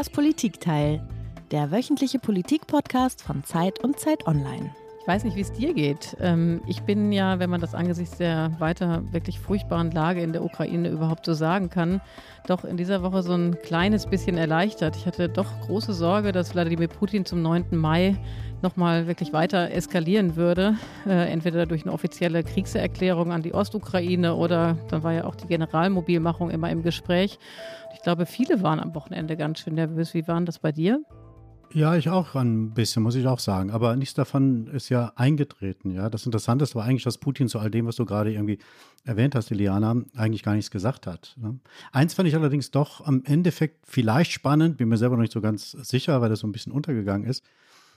Das Politikteil, der wöchentliche Politikpodcast von Zeit und Zeit Online. Ich weiß nicht, wie es dir geht. Ähm, ich bin ja, wenn man das angesichts der weiter wirklich furchtbaren Lage in der Ukraine überhaupt so sagen kann, doch in dieser Woche so ein kleines bisschen erleichtert. Ich hatte doch große Sorge, dass Wladimir Putin zum 9. Mai nochmal wirklich weiter eskalieren würde. Äh, entweder durch eine offizielle Kriegserklärung an die Ostukraine oder dann war ja auch die Generalmobilmachung immer im Gespräch. Ich glaube, viele waren am Wochenende ganz schön nervös. Wie waren das bei dir? Ja, ich auch ein bisschen, muss ich auch sagen. Aber nichts davon ist ja eingetreten. Ja, das Interessante war eigentlich, dass Putin zu all dem, was du gerade irgendwie erwähnt hast, Iliana, eigentlich gar nichts gesagt hat. Ne? Eins fand ich allerdings doch am Endeffekt vielleicht spannend, bin mir selber noch nicht so ganz sicher, weil das so ein bisschen untergegangen ist.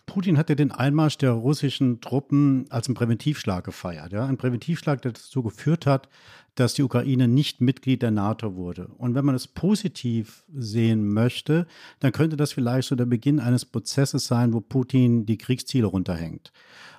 Putin hat ja den Einmarsch der russischen Truppen als einen Präventivschlag gefeiert. Ja? Ein Präventivschlag, der dazu geführt hat, dass die Ukraine nicht Mitglied der NATO wurde. Und wenn man es positiv sehen möchte, dann könnte das vielleicht so der Beginn eines Prozesses sein, wo Putin die Kriegsziele runterhängt.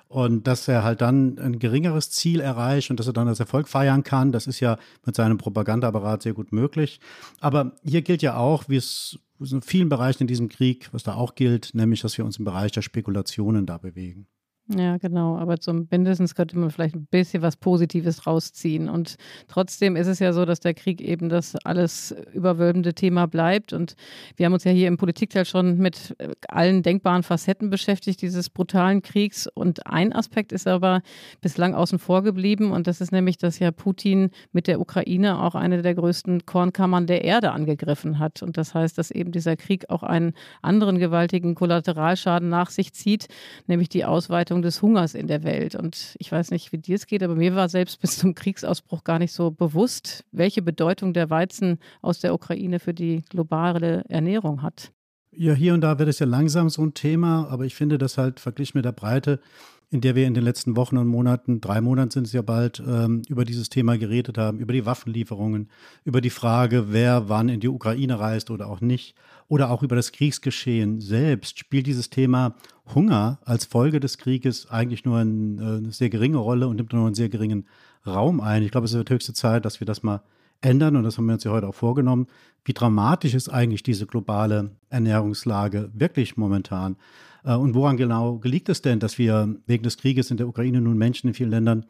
Und dass er halt dann ein geringeres Ziel erreicht und dass er dann als Erfolg feiern kann, das ist ja mit seinem Propagandaapparat sehr gut möglich. Aber hier gilt ja auch, wie es in vielen Bereichen in diesem Krieg, was da auch gilt, nämlich, dass wir uns im Bereich der Spekulationen da bewegen. Ja, genau. Aber zum mindestens könnte man vielleicht ein bisschen was Positives rausziehen. Und trotzdem ist es ja so, dass der Krieg eben das alles überwölbende Thema bleibt. Und wir haben uns ja hier im Politikteil schon mit äh, allen denkbaren Facetten beschäftigt, dieses brutalen Kriegs. Und ein Aspekt ist aber bislang außen vor geblieben. Und das ist nämlich, dass ja Putin mit der Ukraine auch eine der größten Kornkammern der Erde angegriffen hat. Und das heißt, dass eben dieser Krieg auch einen anderen gewaltigen Kollateralschaden nach sich zieht, nämlich die Ausweitung Ausbreitung des Hungers in der Welt. Und ich weiß nicht, wie dir es geht, aber mir war selbst bis zum Kriegsausbruch gar nicht so bewusst, welche Bedeutung der Weizen aus der Ukraine für die globale Ernährung hat. Ja, hier und da wird es ja langsam so ein Thema, aber ich finde das halt verglichen mit der Breite in der wir in den letzten Wochen und Monaten, drei Monaten sind es ja bald, ähm, über dieses Thema geredet haben, über die Waffenlieferungen, über die Frage, wer wann in die Ukraine reist oder auch nicht, oder auch über das Kriegsgeschehen selbst, spielt dieses Thema Hunger als Folge des Krieges eigentlich nur ein, äh, eine sehr geringe Rolle und nimmt nur einen sehr geringen Raum ein. Ich glaube, es wird höchste Zeit, dass wir das mal ändern und das haben wir uns ja heute auch vorgenommen. Wie dramatisch ist eigentlich diese globale Ernährungslage wirklich momentan? Äh, und woran genau liegt es denn, dass wir wegen des Krieges in der Ukraine nun Menschen in vielen Ländern,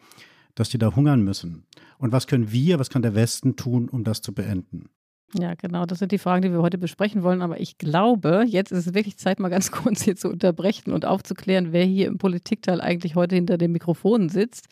dass die da hungern müssen? Und was können wir, was kann der Westen tun, um das zu beenden? Ja, genau, das sind die Fragen, die wir heute besprechen wollen. Aber ich glaube, jetzt ist es wirklich Zeit, mal ganz kurz hier zu unterbrechen und aufzuklären, wer hier im Politikteil eigentlich heute hinter dem Mikrofon sitzt.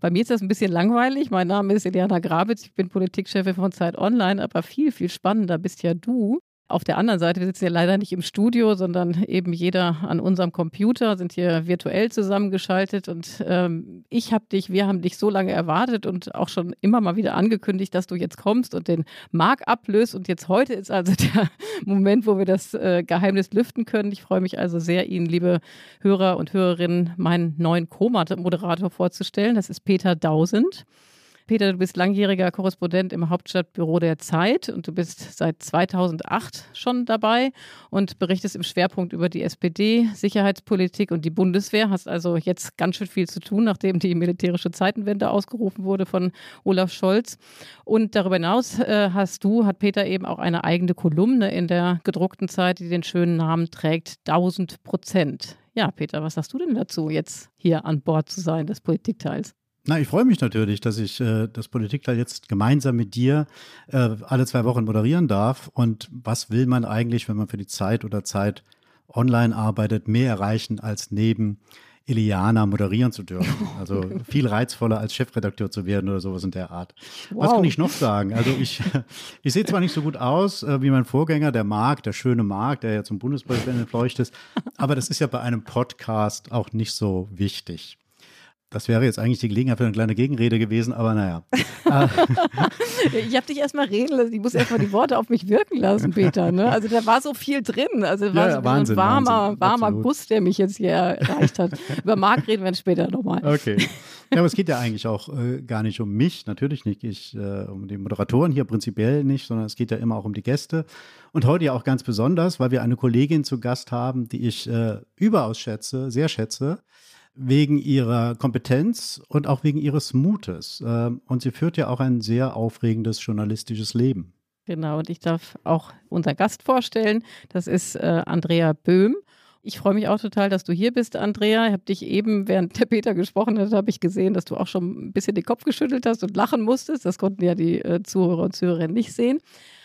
Bei mir ist das ein bisschen langweilig. Mein Name ist Eliana Grabitz, ich bin Politikchefin von Zeit Online, aber viel, viel spannender bist ja du. Auf der anderen Seite, wir sitzen ja leider nicht im Studio, sondern eben jeder an unserem Computer, sind hier virtuell zusammengeschaltet. Und ähm, ich habe dich, wir haben dich so lange erwartet und auch schon immer mal wieder angekündigt, dass du jetzt kommst und den Mark ablöst. Und jetzt heute ist also der Moment, wo wir das äh, Geheimnis lüften können. Ich freue mich also sehr, Ihnen, liebe Hörer und Hörerinnen, meinen neuen Co-Moderator vorzustellen. Das ist Peter Dausend. Peter, du bist langjähriger Korrespondent im Hauptstadtbüro der Zeit und du bist seit 2008 schon dabei und berichtest im Schwerpunkt über die SPD, Sicherheitspolitik und die Bundeswehr. Hast also jetzt ganz schön viel zu tun, nachdem die militärische Zeitenwende ausgerufen wurde von Olaf Scholz. Und darüber hinaus äh, hast du, hat Peter eben auch eine eigene Kolumne in der gedruckten Zeit, die den schönen Namen trägt, 1000 Prozent. Ja, Peter, was sagst du denn dazu, jetzt hier an Bord zu sein des Politikteils? Na, ich freue mich natürlich, dass ich äh, das Politikteil jetzt gemeinsam mit dir äh, alle zwei Wochen moderieren darf. Und was will man eigentlich, wenn man für die Zeit oder Zeit online arbeitet, mehr erreichen als neben Iliana moderieren zu dürfen. Also viel reizvoller als Chefredakteur zu werden oder sowas in der Art. Wow. Was kann ich noch sagen? Also ich, ich sehe zwar nicht so gut aus äh, wie mein Vorgänger, der Marc, der schöne Marc, der ja zum Bundespräsidenten entfleucht ist, aber das ist ja bei einem Podcast auch nicht so wichtig. Das wäre jetzt eigentlich die Gelegenheit für eine kleine Gegenrede gewesen, aber naja. ich habe dich erstmal reden lassen. Ich muss erstmal die Worte auf mich wirken lassen, Peter. Ne? Also da war so viel drin. Also war ja, so Wahnsinn, ein warmer, Wahnsinn, warmer Guss, der mich jetzt hier erreicht hat. Über Marc reden wir später nochmal. Okay. Ja, aber es geht ja eigentlich auch äh, gar nicht um mich, natürlich nicht ich, äh, um die Moderatoren hier prinzipiell nicht, sondern es geht ja immer auch um die Gäste. Und heute ja auch ganz besonders, weil wir eine Kollegin zu Gast haben, die ich äh, überaus schätze, sehr schätze wegen ihrer Kompetenz und auch wegen ihres Mutes. Ähm, und sie führt ja auch ein sehr aufregendes journalistisches Leben. Genau, und ich darf auch unseren Gast vorstellen. Das ist äh, Andrea Böhm. Ich freue mich auch total, dass du hier bist, Andrea. Ich habe dich eben, während der Peter gesprochen hat, habe ich gesehen, dass du auch schon ein bisschen den Kopf geschüttelt hast und lachen musstest. Das konnten ja die äh, Zuhörer und Zuhörerinnen nicht sehen.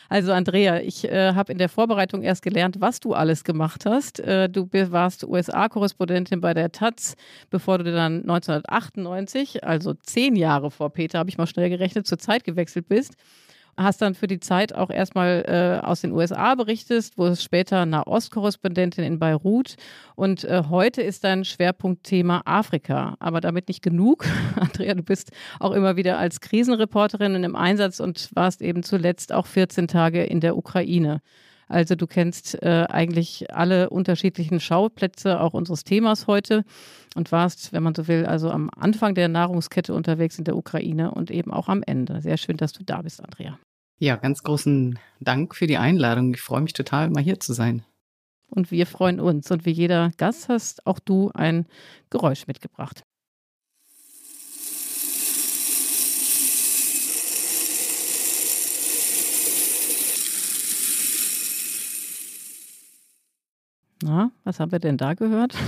Also Andrea, ich äh, habe in der Vorbereitung erst gelernt, was du alles gemacht hast. Äh, du warst USA-Korrespondentin bei der Taz, bevor du dann 1998, also zehn Jahre vor Peter, habe ich mal schnell gerechnet, zur Zeit gewechselt bist hast dann für die Zeit auch erstmal äh, aus den USA berichtet, wo es später Nahostkorrespondentin in Beirut und äh, heute ist dein Schwerpunktthema Afrika. Aber damit nicht genug. Andrea, du bist auch immer wieder als Krisenreporterin in im Einsatz und warst eben zuletzt auch 14 Tage in der Ukraine. Also du kennst äh, eigentlich alle unterschiedlichen Schauplätze auch unseres Themas heute und warst, wenn man so will, also am Anfang der Nahrungskette unterwegs in der Ukraine und eben auch am Ende. Sehr schön, dass du da bist, Andrea. Ja, ganz großen Dank für die Einladung. Ich freue mich total, mal hier zu sein. Und wir freuen uns. Und wie jeder Gast hast auch du ein Geräusch mitgebracht. Na, was haben wir denn da gehört?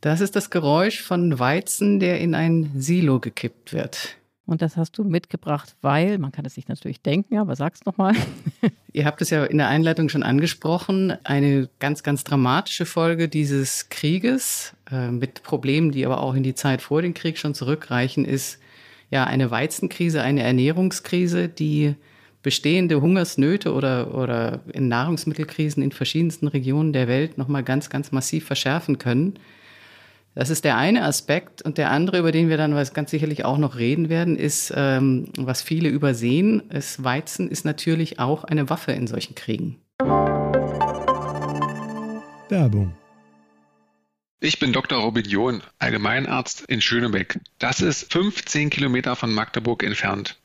Das ist das Geräusch von Weizen, der in ein Silo gekippt wird. Und das hast du mitgebracht, weil, man kann es sich natürlich denken, aber sag's nochmal. Ihr habt es ja in der Einleitung schon angesprochen, eine ganz, ganz dramatische Folge dieses Krieges äh, mit Problemen, die aber auch in die Zeit vor dem Krieg schon zurückreichen, ist ja eine Weizenkrise, eine Ernährungskrise, die bestehende Hungersnöte oder, oder in Nahrungsmittelkrisen in verschiedensten Regionen der Welt nochmal ganz, ganz massiv verschärfen können. Das ist der eine Aspekt. Und der andere, über den wir dann ganz sicherlich auch noch reden werden, ist, ähm, was viele übersehen, ist, Weizen ist natürlich auch eine Waffe in solchen Kriegen. Werbung. Ich bin Dr. Robin John, Allgemeinarzt in Schönebeck. Das ist 15 Kilometer von Magdeburg entfernt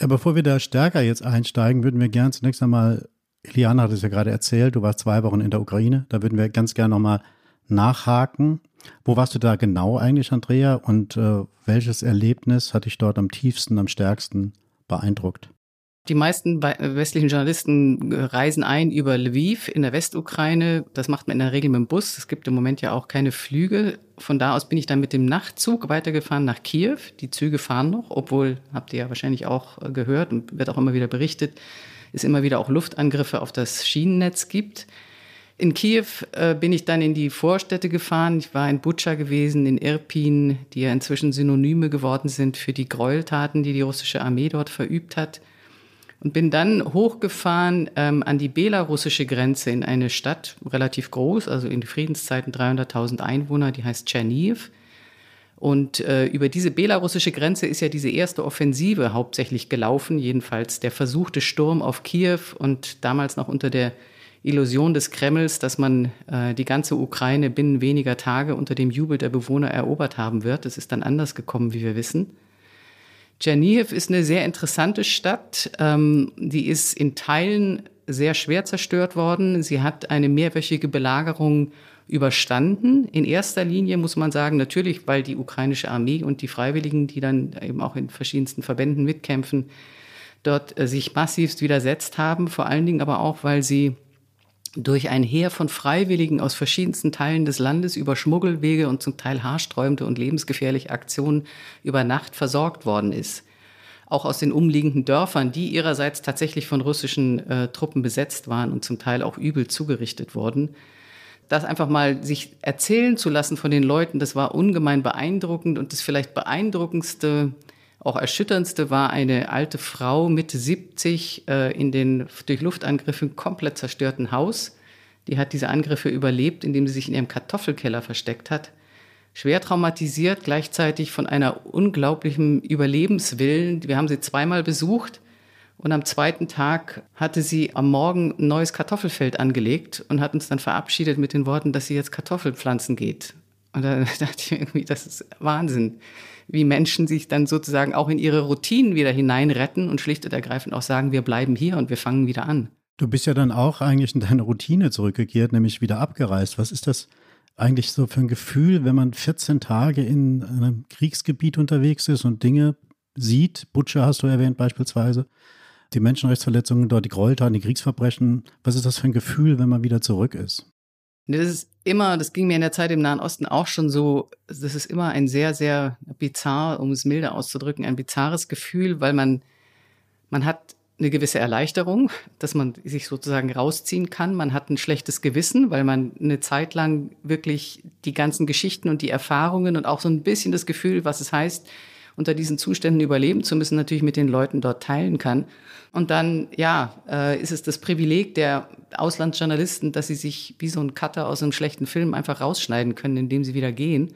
Ja, bevor wir da stärker jetzt einsteigen, würden wir gerne zunächst einmal, Eliana hat es ja gerade erzählt, du warst zwei Wochen in der Ukraine, da würden wir ganz gerne nochmal nachhaken. Wo warst du da genau eigentlich, Andrea? Und äh, welches Erlebnis hat dich dort am tiefsten, am stärksten beeindruckt? Die meisten westlichen Journalisten äh, reisen ein über Lviv in der Westukraine. Das macht man in der Regel mit dem Bus. Es gibt im Moment ja auch keine Flüge. Von da aus bin ich dann mit dem Nachtzug weitergefahren nach Kiew. Die Züge fahren noch, obwohl, habt ihr ja wahrscheinlich auch äh, gehört und wird auch immer wieder berichtet, es immer wieder auch Luftangriffe auf das Schienennetz gibt. In Kiew äh, bin ich dann in die Vorstädte gefahren. Ich war in Butscha gewesen, in Irpin, die ja inzwischen Synonyme geworden sind für die Gräueltaten, die die russische Armee dort verübt hat und bin dann hochgefahren ähm, an die belarussische Grenze in eine Stadt, relativ groß, also in Friedenszeiten 300.000 Einwohner, die heißt Tscherniv. Und äh, über diese belarussische Grenze ist ja diese erste Offensive hauptsächlich gelaufen, jedenfalls der versuchte Sturm auf Kiew und damals noch unter der Illusion des Kremls, dass man äh, die ganze Ukraine binnen weniger Tage unter dem Jubel der Bewohner erobert haben wird. Es ist dann anders gekommen, wie wir wissen. Tschernihiv ist eine sehr interessante Stadt. Ähm, die ist in Teilen sehr schwer zerstört worden. Sie hat eine mehrwöchige Belagerung überstanden. In erster Linie muss man sagen, natürlich, weil die ukrainische Armee und die Freiwilligen, die dann eben auch in verschiedensten Verbänden mitkämpfen, dort äh, sich massivst widersetzt haben. Vor allen Dingen aber auch, weil sie durch ein Heer von Freiwilligen aus verschiedensten Teilen des Landes über Schmuggelwege und zum Teil haarsträubende und lebensgefährliche Aktionen über Nacht versorgt worden ist. Auch aus den umliegenden Dörfern, die ihrerseits tatsächlich von russischen äh, Truppen besetzt waren und zum Teil auch übel zugerichtet wurden. Das einfach mal sich erzählen zu lassen von den Leuten, das war ungemein beeindruckend und das vielleicht beeindruckendste auch erschütterndste war eine alte Frau Mitte 70 äh, in den durch Luftangriffen komplett zerstörten Haus. Die hat diese Angriffe überlebt, indem sie sich in ihrem Kartoffelkeller versteckt hat. Schwer traumatisiert, gleichzeitig von einer unglaublichen Überlebenswillen. Wir haben sie zweimal besucht Und am zweiten Tag hatte sie am Morgen ein neues Kartoffelfeld angelegt und hat uns dann verabschiedet mit den Worten, dass sie jetzt Kartoffeln pflanzen geht. Und da dachte ich irgendwie, das ist Wahnsinn, wie Menschen sich dann sozusagen auch in ihre Routinen wieder hineinretten und schlicht und ergreifend auch sagen, wir bleiben hier und wir fangen wieder an. Du bist ja dann auch eigentlich in deine Routine zurückgekehrt, nämlich wieder abgereist. Was ist das eigentlich so für ein Gefühl, wenn man 14 Tage in einem Kriegsgebiet unterwegs ist und Dinge sieht? Butcher hast du erwähnt beispielsweise die Menschenrechtsverletzungen dort, die Gräueltaten, die Kriegsverbrechen. Was ist das für ein Gefühl, wenn man wieder zurück ist? Das ist immer, das ging mir in der Zeit im Nahen Osten auch schon so, das ist immer ein sehr, sehr bizarr, um es milde auszudrücken, ein bizarres Gefühl, weil man, man hat eine gewisse Erleichterung, dass man sich sozusagen rausziehen kann. Man hat ein schlechtes Gewissen, weil man eine Zeit lang wirklich die ganzen Geschichten und die Erfahrungen und auch so ein bisschen das Gefühl, was es heißt, unter diesen Zuständen überleben zu müssen, natürlich mit den Leuten dort teilen kann. Und dann, ja, äh, ist es das Privileg der Auslandsjournalisten, dass sie sich wie so ein Cutter aus einem schlechten Film einfach rausschneiden können, indem sie wieder gehen.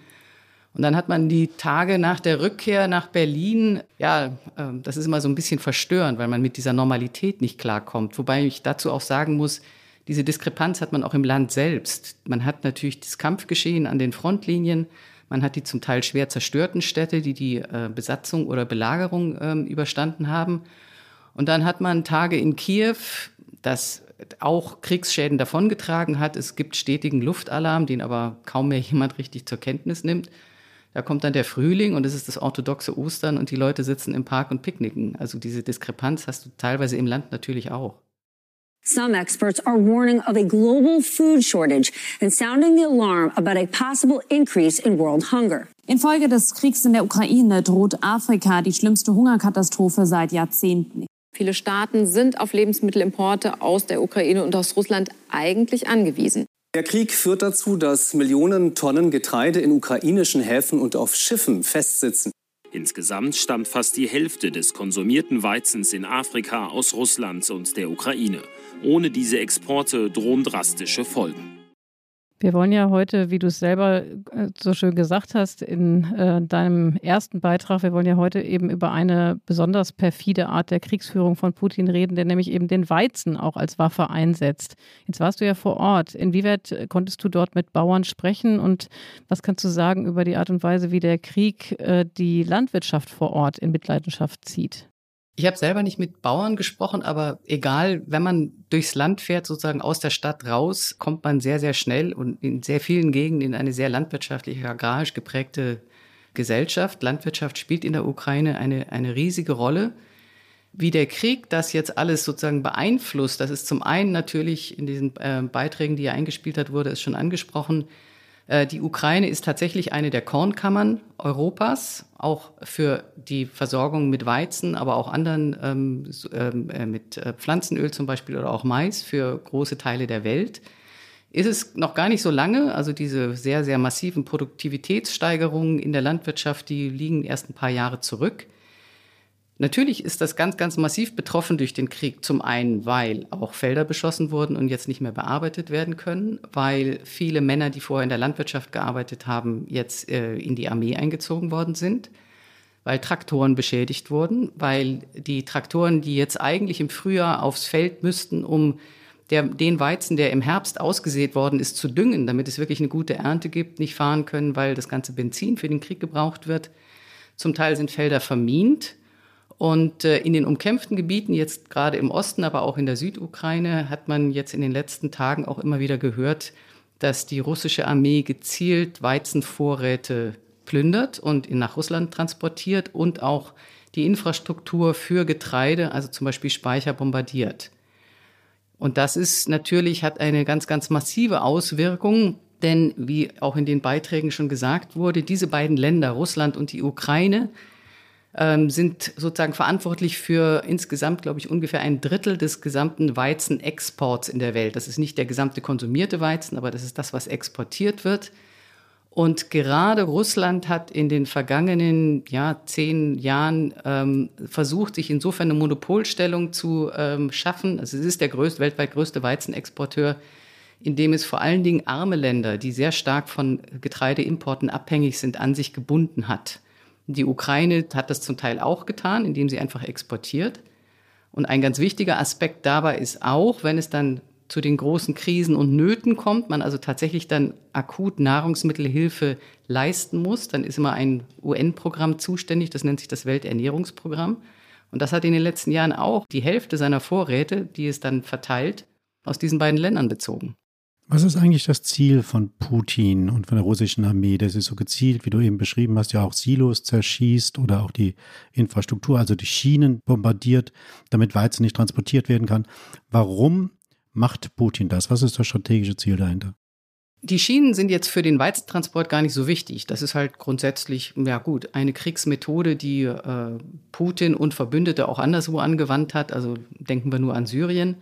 Und dann hat man die Tage nach der Rückkehr nach Berlin, ja, äh, das ist immer so ein bisschen verstörend, weil man mit dieser Normalität nicht klarkommt. Wobei ich dazu auch sagen muss, diese Diskrepanz hat man auch im Land selbst. Man hat natürlich das Kampfgeschehen an den Frontlinien, man hat die zum Teil schwer zerstörten Städte, die die äh, Besatzung oder Belagerung ähm, überstanden haben. Und dann hat man Tage in Kiew, das auch Kriegsschäden davongetragen hat. Es gibt stetigen Luftalarm, den aber kaum mehr jemand richtig zur Kenntnis nimmt. Da kommt dann der Frühling und es ist das orthodoxe Ostern und die Leute sitzen im Park und picknicken. Also diese Diskrepanz hast du teilweise im Land natürlich auch. Some experts are warning of a global food shortage and sounding the alarm about a possible increase in world hunger. Infolge des Kriegs in der Ukraine droht Afrika die schlimmste Hungerkatastrophe seit Jahrzehnten. Viele Staaten sind auf Lebensmittelimporte aus der Ukraine und aus Russland eigentlich angewiesen. Der Krieg führt dazu, dass Millionen Tonnen Getreide in ukrainischen Häfen und auf Schiffen festsitzen. Insgesamt stammt fast die Hälfte des konsumierten Weizens in Afrika aus Russland und der Ukraine. Ohne diese Exporte drohen drastische Folgen. Wir wollen ja heute, wie du es selber äh, so schön gesagt hast, in äh, deinem ersten Beitrag, wir wollen ja heute eben über eine besonders perfide Art der Kriegsführung von Putin reden, der nämlich eben den Weizen auch als Waffe einsetzt. Jetzt warst du ja vor Ort. Inwieweit konntest du dort mit Bauern sprechen und was kannst du sagen über die Art und Weise, wie der Krieg äh, die Landwirtschaft vor Ort in Mitleidenschaft zieht? Ich habe selber nicht mit Bauern gesprochen, aber egal, wenn man durchs Land fährt, sozusagen aus der Stadt raus, kommt man sehr, sehr schnell und in sehr vielen Gegenden in eine sehr landwirtschaftlich, agrarisch geprägte Gesellschaft. Landwirtschaft spielt in der Ukraine eine, eine riesige Rolle. Wie der Krieg das jetzt alles sozusagen beeinflusst, das ist zum einen natürlich in diesen äh, Beiträgen, die er eingespielt hat, wurde es schon angesprochen, die Ukraine ist tatsächlich eine der Kornkammern Europas, auch für die Versorgung mit Weizen, aber auch anderen ähm, ähm, äh, mit äh, Pflanzenöl zum Beispiel oder auch Mais für große Teile der Welt. Ist es noch gar nicht so lange, also diese sehr, sehr massiven Produktivitätssteigerungen in der Landwirtschaft, die liegen erst ein paar Jahre zurück. Natürlich ist das ganz, ganz massiv betroffen durch den Krieg. Zum einen, weil auch Felder beschossen wurden und jetzt nicht mehr bearbeitet werden können, weil viele Männer, die vorher in der Landwirtschaft gearbeitet haben, jetzt äh, in die Armee eingezogen worden sind, weil Traktoren beschädigt wurden, weil die Traktoren, die jetzt eigentlich im Frühjahr aufs Feld müssten, um der, den Weizen, der im Herbst ausgesät worden ist, zu düngen, damit es wirklich eine gute Ernte gibt, nicht fahren können, weil das ganze Benzin für den Krieg gebraucht wird. Zum Teil sind Felder vermint und äh, in den umkämpften Gebieten, jetzt gerade im Osten, aber auch in der Südukraine, hat man jetzt in den letzten Tagen auch immer wieder gehört, dass die russische Armee gezielt Weizenvorräte plündert und nach Russland transportiert und auch die Infrastruktur für Getreide, also zum Beispiel Speicher, bombardiert. Und das ist natürlich, hat eine ganz, ganz massive Auswirkung, denn wie auch in den Beiträgen schon gesagt wurde, diese beiden Länder, Russland und die Ukraine, ähm, sind sozusagen verantwortlich für insgesamt, glaube ich, ungefähr ein Drittel des gesamten Weizenexports in der Welt. Das ist nicht der gesamte konsumierte Weizen, aber das ist das, was exportiert wird. Und gerade Russland hat in den vergangenen ja, zehn Jahren ähm, versucht, sich insofern eine Monopolstellung zu ähm, schaffen. Also es ist der größte, weltweit größte Weizenexporteur, indem es vor allen Dingen arme Länder, die sehr stark von Getreideimporten abhängig sind, an sich gebunden hat. Die Ukraine hat das zum Teil auch getan, indem sie einfach exportiert. Und ein ganz wichtiger Aspekt dabei ist auch, wenn es dann zu den großen Krisen und Nöten kommt, man also tatsächlich dann akut Nahrungsmittelhilfe leisten muss, dann ist immer ein UN-Programm zuständig, das nennt sich das Welternährungsprogramm. Und das hat in den letzten Jahren auch die Hälfte seiner Vorräte, die es dann verteilt, aus diesen beiden Ländern bezogen. Was ist eigentlich das Ziel von Putin und von der russischen Armee, der sich so gezielt, wie du eben beschrieben hast, ja auch Silos zerschießt oder auch die Infrastruktur, also die Schienen bombardiert, damit Weizen nicht transportiert werden kann? Warum macht Putin das? Was ist das strategische Ziel dahinter? Die Schienen sind jetzt für den Weizentransport gar nicht so wichtig. Das ist halt grundsätzlich, ja gut, eine Kriegsmethode, die äh, Putin und Verbündete auch anderswo angewandt hat. Also denken wir nur an Syrien.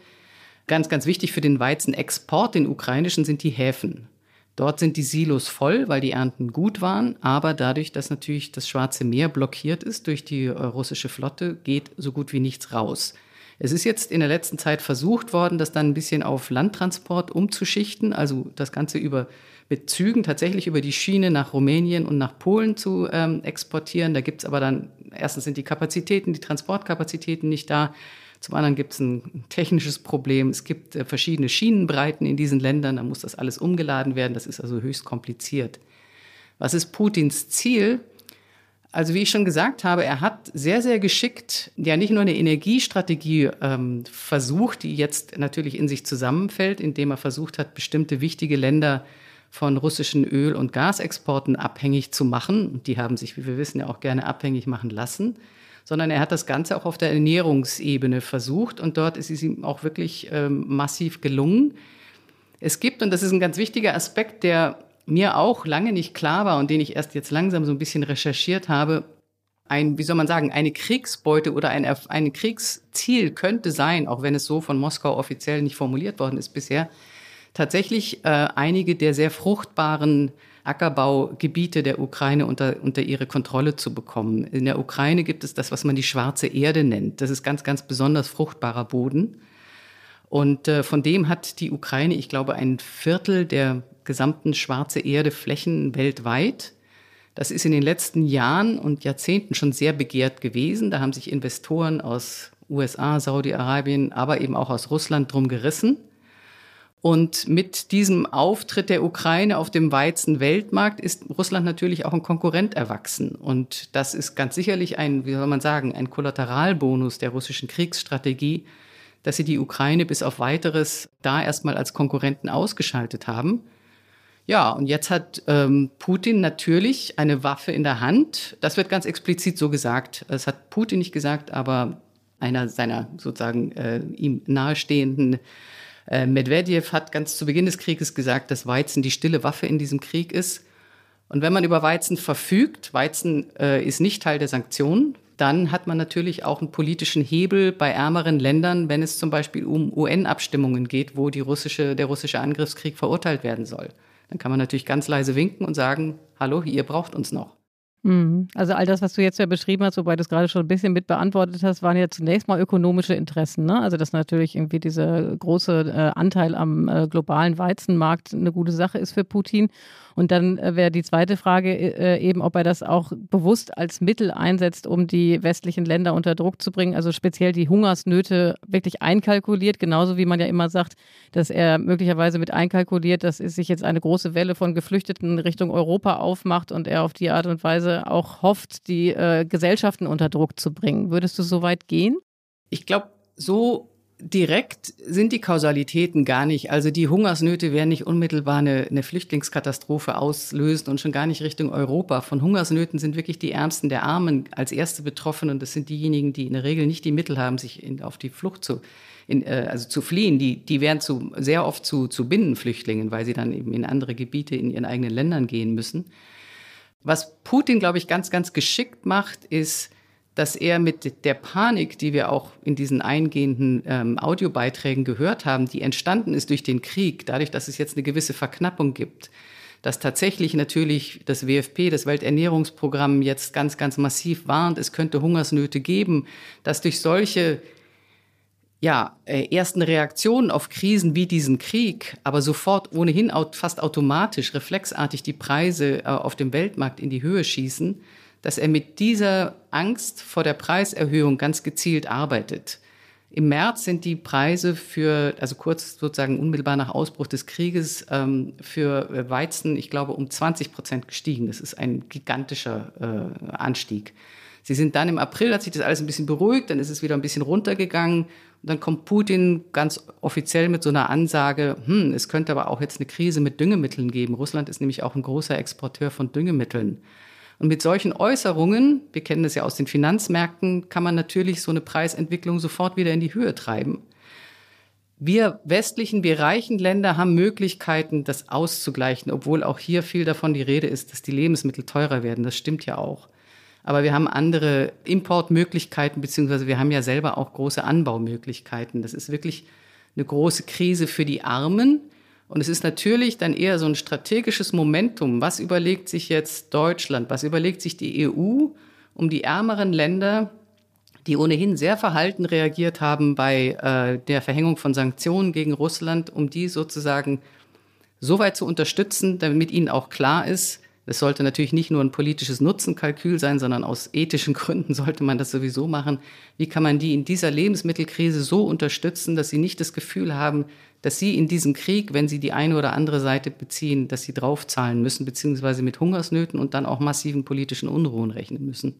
Ganz, ganz wichtig für den Weizenexport, den ukrainischen, sind die Häfen. Dort sind die Silos voll, weil die Ernten gut waren, aber dadurch, dass natürlich das Schwarze Meer blockiert ist durch die äh, russische Flotte, geht so gut wie nichts raus. Es ist jetzt in der letzten Zeit versucht worden, das dann ein bisschen auf Landtransport umzuschichten, also das Ganze über mit Zügen tatsächlich über die Schiene nach Rumänien und nach Polen zu ähm, exportieren. Da gibt es aber dann, erstens sind die Kapazitäten, die Transportkapazitäten nicht da. Zum anderen gibt es ein technisches Problem. Es gibt äh, verschiedene Schienenbreiten in diesen Ländern. Da muss das alles umgeladen werden. Das ist also höchst kompliziert. Was ist Putins Ziel? Also wie ich schon gesagt habe, er hat sehr, sehr geschickt ja nicht nur eine Energiestrategie ähm, versucht, die jetzt natürlich in sich zusammenfällt, indem er versucht hat, bestimmte wichtige Länder von russischen Öl- und Gasexporten abhängig zu machen. Und die haben sich, wie wir wissen, ja auch gerne abhängig machen lassen sondern er hat das Ganze auch auf der Ernährungsebene versucht und dort ist es ihm auch wirklich ähm, massiv gelungen. Es gibt, und das ist ein ganz wichtiger Aspekt, der mir auch lange nicht klar war und den ich erst jetzt langsam so ein bisschen recherchiert habe, ein, wie soll man sagen, eine Kriegsbeute oder ein, ein Kriegsziel könnte sein, auch wenn es so von Moskau offiziell nicht formuliert worden ist bisher, tatsächlich äh, einige der sehr fruchtbaren Ackerbaugebiete der Ukraine unter, unter ihre Kontrolle zu bekommen. In der Ukraine gibt es das, was man die schwarze Erde nennt. Das ist ganz, ganz besonders fruchtbarer Boden. Und äh, von dem hat die Ukraine, ich glaube, ein Viertel der gesamten schwarze Erde Flächen weltweit. Das ist in den letzten Jahren und Jahrzehnten schon sehr begehrt gewesen. Da haben sich Investoren aus USA, Saudi-Arabien, aber eben auch aus Russland drum gerissen. Und mit diesem Auftritt der Ukraine auf dem Weizen-Weltmarkt ist Russland natürlich auch ein Konkurrent erwachsen. Und das ist ganz sicherlich ein, wie soll man sagen, ein Kollateralbonus der russischen Kriegsstrategie, dass sie die Ukraine bis auf weiteres da erstmal als Konkurrenten ausgeschaltet haben. Ja, und jetzt hat ähm, Putin natürlich eine Waffe in der Hand. Das wird ganz explizit so gesagt. Das hat Putin nicht gesagt, aber einer seiner sozusagen äh, ihm nahestehenden äh, Medvedev hat ganz zu Beginn des Krieges gesagt, dass Weizen die stille Waffe in diesem Krieg ist. Und wenn man über Weizen verfügt, Weizen äh, ist nicht Teil der Sanktionen, dann hat man natürlich auch einen politischen Hebel bei ärmeren Ländern, wenn es zum Beispiel um UN-Abstimmungen geht, wo russische, der russische Angriffskrieg verurteilt werden soll. Dann kann man natürlich ganz leise winken und sagen, hallo, ihr braucht uns noch. Mhm. Also all das, was du jetzt ja beschrieben hast, wobei du es gerade schon ein bisschen mit beantwortet hast, waren ja zunächst mal ökonomische Interessen. Ne? Also dass natürlich irgendwie dieser große äh, Anteil am äh, globalen Weizenmarkt eine gute Sache ist für Putin. Und dann äh, wäre die zweite Frage äh, eben, ob er das auch bewusst als Mittel einsetzt, um die westlichen Länder unter Druck zu bringen, also speziell die Hungersnöte wirklich einkalkuliert, genauso wie man ja immer sagt, dass er möglicherweise mit einkalkuliert, dass es sich jetzt eine große Welle von Geflüchteten Richtung Europa aufmacht und er auf die Art und Weise auch hofft, die äh, Gesellschaften unter Druck zu bringen. Würdest du so weit gehen? Ich glaube, so direkt sind die Kausalitäten gar nicht. Also die Hungersnöte werden nicht unmittelbar eine, eine, Flüchtlingskatastrophe auslösen und schon gar nicht Richtung Europa. Von Hungersnöten sind wirklich die Ärmsten der Armen als erste betroffen und das sind diejenigen, die in der Regel nicht die Mittel haben, sich in, auf die Flucht zu, in, äh, also zu fliehen. Die, die werden zu, sehr oft zu, zu Binnenflüchtlingen, weil sie dann eben in andere Gebiete in ihren eigenen Ländern gehen müssen. Was Putin, glaube ich, ganz, ganz geschickt macht, ist, dass er mit der Panik, die wir auch in diesen eingehenden ähm, Audiobeiträgen gehört haben, die entstanden ist durch den Krieg, dadurch, dass es jetzt eine gewisse Verknappung gibt, dass tatsächlich natürlich das WFP, das Welternährungsprogramm, jetzt ganz, ganz massiv warnt, es könnte Hungersnöte geben, dass durch solche ja, äh, ersten Reaktionen auf Krisen wie diesen Krieg, aber sofort ohnehin fast automatisch, reflexartig die Preise äh, auf dem Weltmarkt in die Höhe schießen, dass er mit dieser Angst vor der Preiserhöhung ganz gezielt arbeitet. Im März sind die Preise für, also kurz sozusagen unmittelbar nach Ausbruch des Krieges, ähm, für äh, Weizen, ich glaube, um 20 Prozent gestiegen. Das ist ein gigantischer äh, Anstieg. Sie sind dann im April, hat sich das alles ein bisschen beruhigt, dann ist es wieder ein bisschen runtergegangen. Und dann kommt Putin ganz offiziell mit so einer Ansage, hm, es könnte aber auch jetzt eine Krise mit Düngemitteln geben. Russland ist nämlich auch ein großer Exporteur von Düngemitteln. Und mit solchen Äußerungen, wir kennen das ja aus den Finanzmärkten, kann man natürlich so eine Preisentwicklung sofort wieder in die Höhe treiben. Wir westlichen, wir reichen Länder haben Möglichkeiten, das auszugleichen, obwohl auch hier viel davon die Rede ist, dass die Lebensmittel teurer werden. Das stimmt ja auch. Aber wir haben andere Importmöglichkeiten, beziehungsweise wir haben ja selber auch große Anbaumöglichkeiten. Das ist wirklich eine große Krise für die Armen. Und es ist natürlich dann eher so ein strategisches Momentum. Was überlegt sich jetzt Deutschland? Was überlegt sich die EU, um die ärmeren Länder, die ohnehin sehr verhalten reagiert haben bei äh, der Verhängung von Sanktionen gegen Russland, um die sozusagen so weit zu unterstützen, damit ihnen auch klar ist, es sollte natürlich nicht nur ein politisches Nutzenkalkül sein, sondern aus ethischen Gründen sollte man das sowieso machen. Wie kann man die in dieser Lebensmittelkrise so unterstützen, dass sie nicht das Gefühl haben, dass sie in diesem Krieg, wenn sie die eine oder andere Seite beziehen, dass sie draufzahlen müssen, beziehungsweise mit Hungersnöten und dann auch massiven politischen Unruhen rechnen müssen.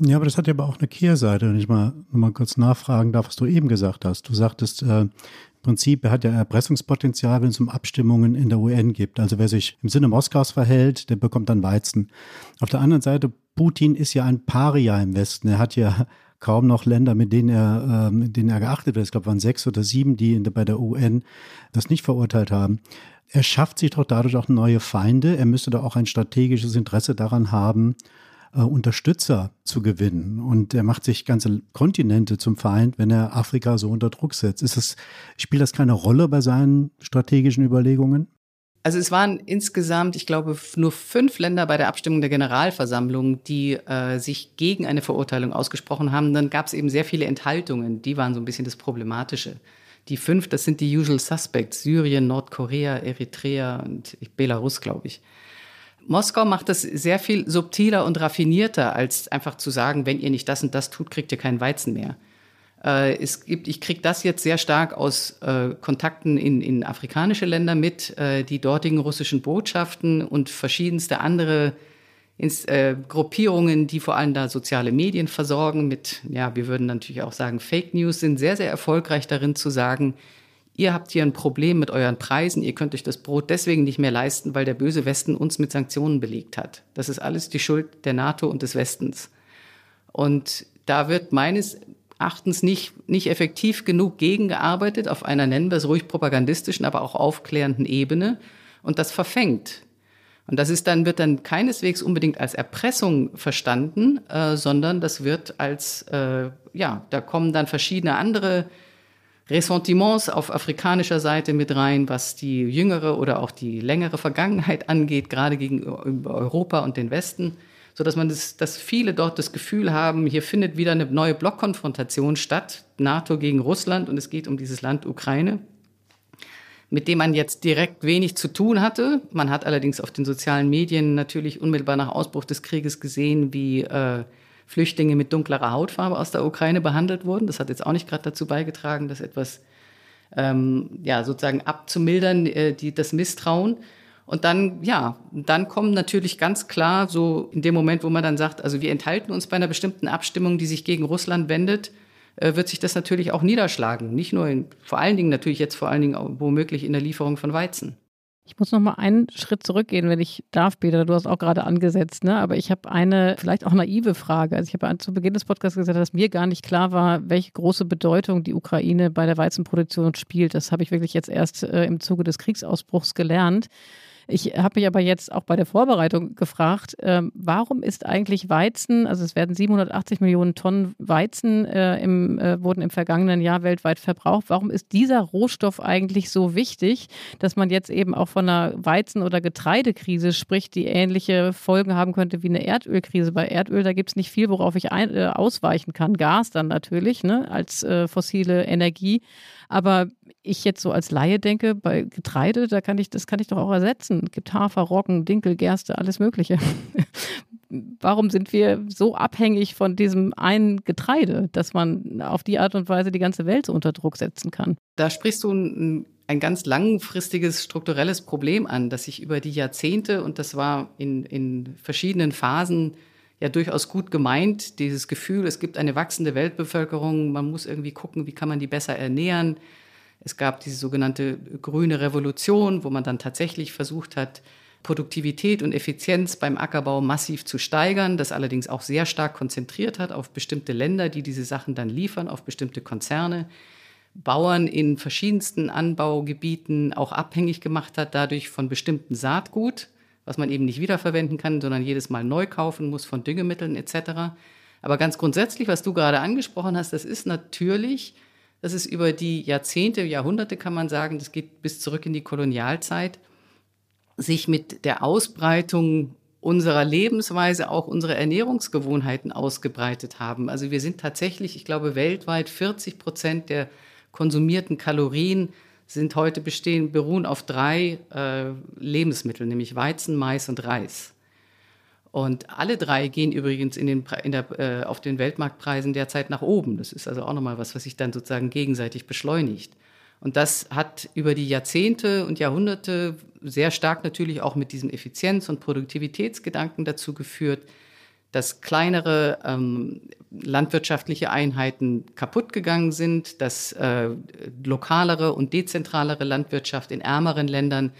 Ja, aber das hat ja aber auch eine Kehrseite, wenn ich mal, mal kurz nachfragen darf, was du eben gesagt hast. Du sagtest, äh, im Prinzip hat ja Erpressungspotenzial, wenn es um Abstimmungen in der UN gibt. Also wer sich im Sinne Moskaus verhält, der bekommt dann Weizen. Auf der anderen Seite, Putin ist ja ein Paria im Westen. Er hat ja kaum noch Länder, mit denen er, äh, mit denen er geachtet wird. Ich glaube, waren sechs oder sieben, die in, bei der UN das nicht verurteilt haben. Er schafft sich doch dadurch auch neue Feinde. Er müsste doch auch ein strategisches Interesse daran haben, äh, Unterstützer zu gewinnen. Und er macht sich ganze Kontinente zum Feind, wenn er Afrika so unter Druck setzt. Ist es, spielt das keine Rolle bei seinen strategischen Überlegungen? Also es waren insgesamt, ich glaube, nur fünf Länder bei der Abstimmung der Generalversammlung, die äh, sich gegen eine Verurteilung ausgesprochen haben. Dann gab es eben sehr viele Enthaltungen. Die waren so ein bisschen das Problematische. Die fünf, das sind die Usual Suspects. Syrien, Nordkorea, Eritrea und Belarus, glaube ich. Moskau macht das sehr viel subtiler und raffinierter, als einfach zu sagen, wenn ihr nicht das und das tut, kriegt ihr keinen Weizen mehr. Äh, es gibt, ich kriege das jetzt sehr stark aus äh, Kontakten in, in afrikanische Länder mit, äh, die dortigen russischen Botschaften und verschiedenste andere ins, äh, Gruppierungen, die vor allem da soziale Medien versorgen mit, ja, wir würden natürlich auch sagen, Fake News, sind sehr, sehr erfolgreich darin zu sagen, ihr habt hier ein Problem mit euren Preisen, ihr könnt euch das Brot deswegen nicht mehr leisten, weil der böse Westen uns mit Sanktionen belegt hat. Das ist alles die Schuld der NATO und des Westens. Und da wird meines Erachtens nicht, nicht effektiv genug gegengearbeitet auf einer, nennen wir es ruhig propagandistischen, aber auch aufklärenden Ebene. Und das verfängt. Und das ist dann, wird dann keineswegs unbedingt als Erpressung verstanden, äh, sondern das wird als, äh, ja, da kommen dann verschiedene andere Ressentiments auf afrikanischer Seite mit rein, was die jüngere oder auch die längere Vergangenheit angeht, gerade gegenüber Europa und den Westen, so dass man das, dass viele dort das Gefühl haben, hier findet wieder eine neue Blockkonfrontation statt, NATO gegen Russland und es geht um dieses Land Ukraine, mit dem man jetzt direkt wenig zu tun hatte. Man hat allerdings auf den sozialen Medien natürlich unmittelbar nach Ausbruch des Krieges gesehen, wie äh, Flüchtlinge mit dunklerer Hautfarbe aus der Ukraine behandelt wurden. Das hat jetzt auch nicht gerade dazu beigetragen, das etwas ähm, ja, sozusagen abzumildern, äh, die, das Misstrauen. Und dann, ja, dann kommen natürlich ganz klar so in dem Moment, wo man dann sagt, also wir enthalten uns bei einer bestimmten Abstimmung, die sich gegen Russland wendet, äh, wird sich das natürlich auch niederschlagen. Nicht nur in, vor allen Dingen natürlich jetzt vor allen Dingen womöglich in der Lieferung von Weizen. Ich muss noch mal einen Schritt zurückgehen, wenn ich darf, Peter. Du hast auch gerade angesetzt, ne? Aber ich habe eine vielleicht auch naive Frage. Also ich habe zu Beginn des Podcasts gesagt, dass mir gar nicht klar war, welche große Bedeutung die Ukraine bei der Weizenproduktion spielt. Das habe ich wirklich jetzt erst äh, im Zuge des Kriegsausbruchs gelernt. Ich habe mich aber jetzt auch bei der Vorbereitung gefragt, ähm, warum ist eigentlich Weizen, also es werden 780 Millionen Tonnen Weizen äh, im, äh, wurden im vergangenen Jahr weltweit verbraucht, warum ist dieser Rohstoff eigentlich so wichtig, dass man jetzt eben auch von einer Weizen- oder Getreidekrise spricht, die ähnliche Folgen haben könnte wie eine Erdölkrise. Bei Erdöl, da gibt es nicht viel, worauf ich ein, äh, ausweichen kann. Gas dann natürlich, ne, als äh, fossile Energie. Aber ich jetzt so als Laie denke, bei Getreide, da kann ich, das kann ich doch auch ersetzen. Es gibt Hafer, Roggen, Dinkel, Gerste, alles Mögliche. warum sind wir so abhängig von diesem einen Getreide, dass man auf die Art und Weise die ganze Welt so unter Druck setzen kann? Da sprichst du ein, ein ganz langfristiges strukturelles Problem an, das sich über die Jahrzehnte, und das war in, in verschiedenen Phasen ja durchaus gut gemeint, dieses Gefühl, es gibt eine wachsende Weltbevölkerung, man muss irgendwie gucken, wie kann man die besser ernähren. Es gab diese sogenannte grüne Revolution, wo man dann tatsächlich versucht hat, Produktivität und Effizienz beim Ackerbau massiv zu steigern, das allerdings auch sehr stark konzentriert hat auf bestimmte Länder, die diese Sachen dann liefern, auf bestimmte Konzerne. Bauern in verschiedensten Anbaugebieten auch abhängig gemacht hat, dadurch von bestimmten Saatgut, was man eben nicht wiederverwenden kann, sondern jedes Mal neu kaufen muss von Düngemitteln etc. Aber ganz grundsätzlich, was du gerade angesprochen hast, das ist natürlich, das ist über die Jahrzehnte, Jahrhunderte kann man sagen, das geht bis zurück in die Kolonialzeit, sich mit der Ausbreitung unserer Lebensweise auch unsere Ernährungsgewohnheiten ausgebreitet haben. Also wir sind tatsächlich, ich glaube, weltweit 40 Prozent der konsumierten Kalorien sind heute bestehen, beruhen auf drei äh, Lebensmitteln, nämlich Weizen, Mais und Reis. Und alle drei gehen übrigens in den, in der, äh, auf den Weltmarktpreisen derzeit nach oben. Das ist also auch nochmal was, was sich dann sozusagen gegenseitig beschleunigt. Und das hat über die Jahrzehnte und Jahrhunderte sehr stark natürlich auch mit diesem Effizienz- und Produktivitätsgedanken dazu geführt, dass kleinere ähm, landwirtschaftliche Einheiten kaputt gegangen sind, dass äh, lokalere und dezentralere Landwirtschaft in ärmeren Ländern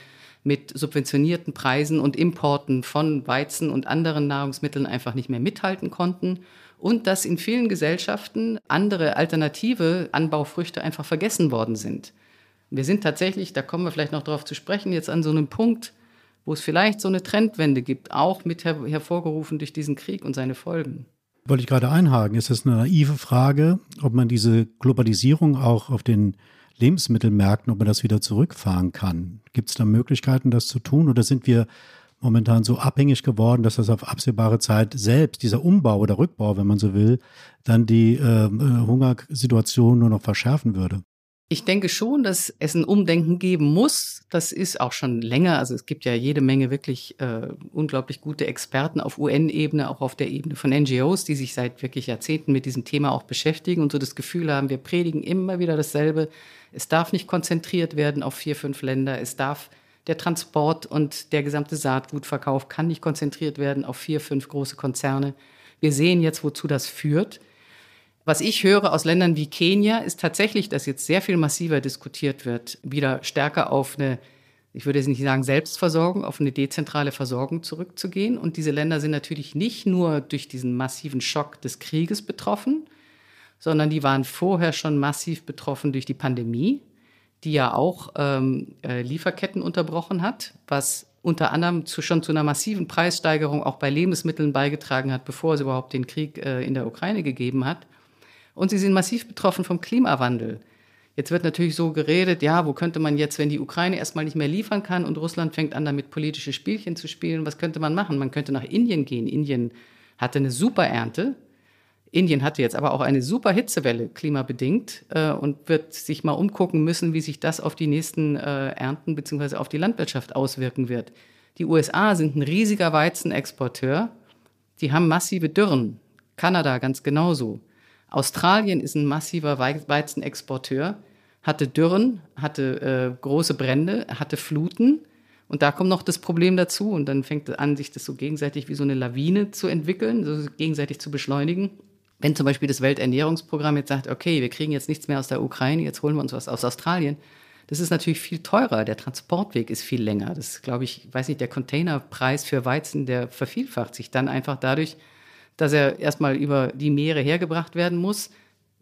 mit subventionierten Preisen und Importen von Weizen und anderen Nahrungsmitteln einfach nicht mehr mithalten konnten und dass in vielen Gesellschaften andere alternative Anbaufrüchte einfach vergessen worden sind. Wir sind tatsächlich, da kommen wir vielleicht noch darauf zu sprechen, jetzt an so einem Punkt, wo es vielleicht so eine Trendwende gibt, auch mit her hervorgerufen durch diesen Krieg und seine Folgen. Wollte ich gerade einhaken, ist das eine naive Frage, ob man diese Globalisierung auch auf den Lebensmittelmärkten, ob man das wieder zurückfahren kann? Gibt es da Möglichkeiten, das zu tun? Oder sind wir momentan so abhängig geworden, dass das auf absehbare Zeit selbst, dieser Umbau oder Rückbau, wenn man so will, dann die äh, Hungersituation nur noch verschärfen würde? Ich denke schon, dass es ein Umdenken geben muss. Das ist auch schon länger. Also es gibt ja jede Menge wirklich äh, unglaublich gute Experten auf UN-Ebene, auch auf der Ebene von NGOs, die sich seit wirklich Jahrzehnten mit diesem Thema auch beschäftigen und so das Gefühl haben, wir predigen immer wieder dasselbe. Es darf nicht konzentriert werden auf vier, fünf Länder. Es darf der Transport und der gesamte Saatgutverkauf kann nicht konzentriert werden auf vier, fünf große Konzerne. Wir sehen jetzt, wozu das führt. Was ich höre aus Ländern wie Kenia, ist tatsächlich, dass jetzt sehr viel massiver diskutiert wird, wieder stärker auf eine, ich würde jetzt nicht sagen Selbstversorgung, auf eine dezentrale Versorgung zurückzugehen. Und diese Länder sind natürlich nicht nur durch diesen massiven Schock des Krieges betroffen, sondern die waren vorher schon massiv betroffen durch die Pandemie die ja auch ähm, äh, Lieferketten unterbrochen hat, was unter anderem zu, schon zu einer massiven Preissteigerung auch bei Lebensmitteln beigetragen hat, bevor es überhaupt den Krieg äh, in der Ukraine gegeben hat. Und sie sind massiv betroffen vom Klimawandel. Jetzt wird natürlich so geredet, ja, wo könnte man jetzt, wenn die Ukraine erstmal nicht mehr liefern kann und Russland fängt an, damit politische Spielchen zu spielen, was könnte man machen? Man könnte nach Indien gehen. Indien hatte eine super Ernte, Indien hatte jetzt aber auch eine super Hitzewelle klimabedingt äh, und wird sich mal umgucken müssen, wie sich das auf die nächsten äh, Ernten bzw. auf die Landwirtschaft auswirken wird. Die USA sind ein riesiger Weizenexporteur. Die haben massive Dürren. Kanada ganz genauso. Australien ist ein massiver Weizenexporteur, hatte Dürren, hatte äh, große Brände, hatte Fluten. Und da kommt noch das Problem dazu. Und dann fängt an, sich das so gegenseitig wie so eine Lawine zu entwickeln, so gegenseitig zu beschleunigen. Wenn zum Beispiel das Welternährungsprogramm jetzt sagt, okay, wir kriegen jetzt nichts mehr aus der Ukraine, jetzt holen wir uns was aus Australien, das ist natürlich viel teurer. Der Transportweg ist viel länger. Das glaube ich, weiß nicht, der Containerpreis für Weizen, der vervielfacht sich dann einfach dadurch, dass er erstmal über die Meere hergebracht werden muss.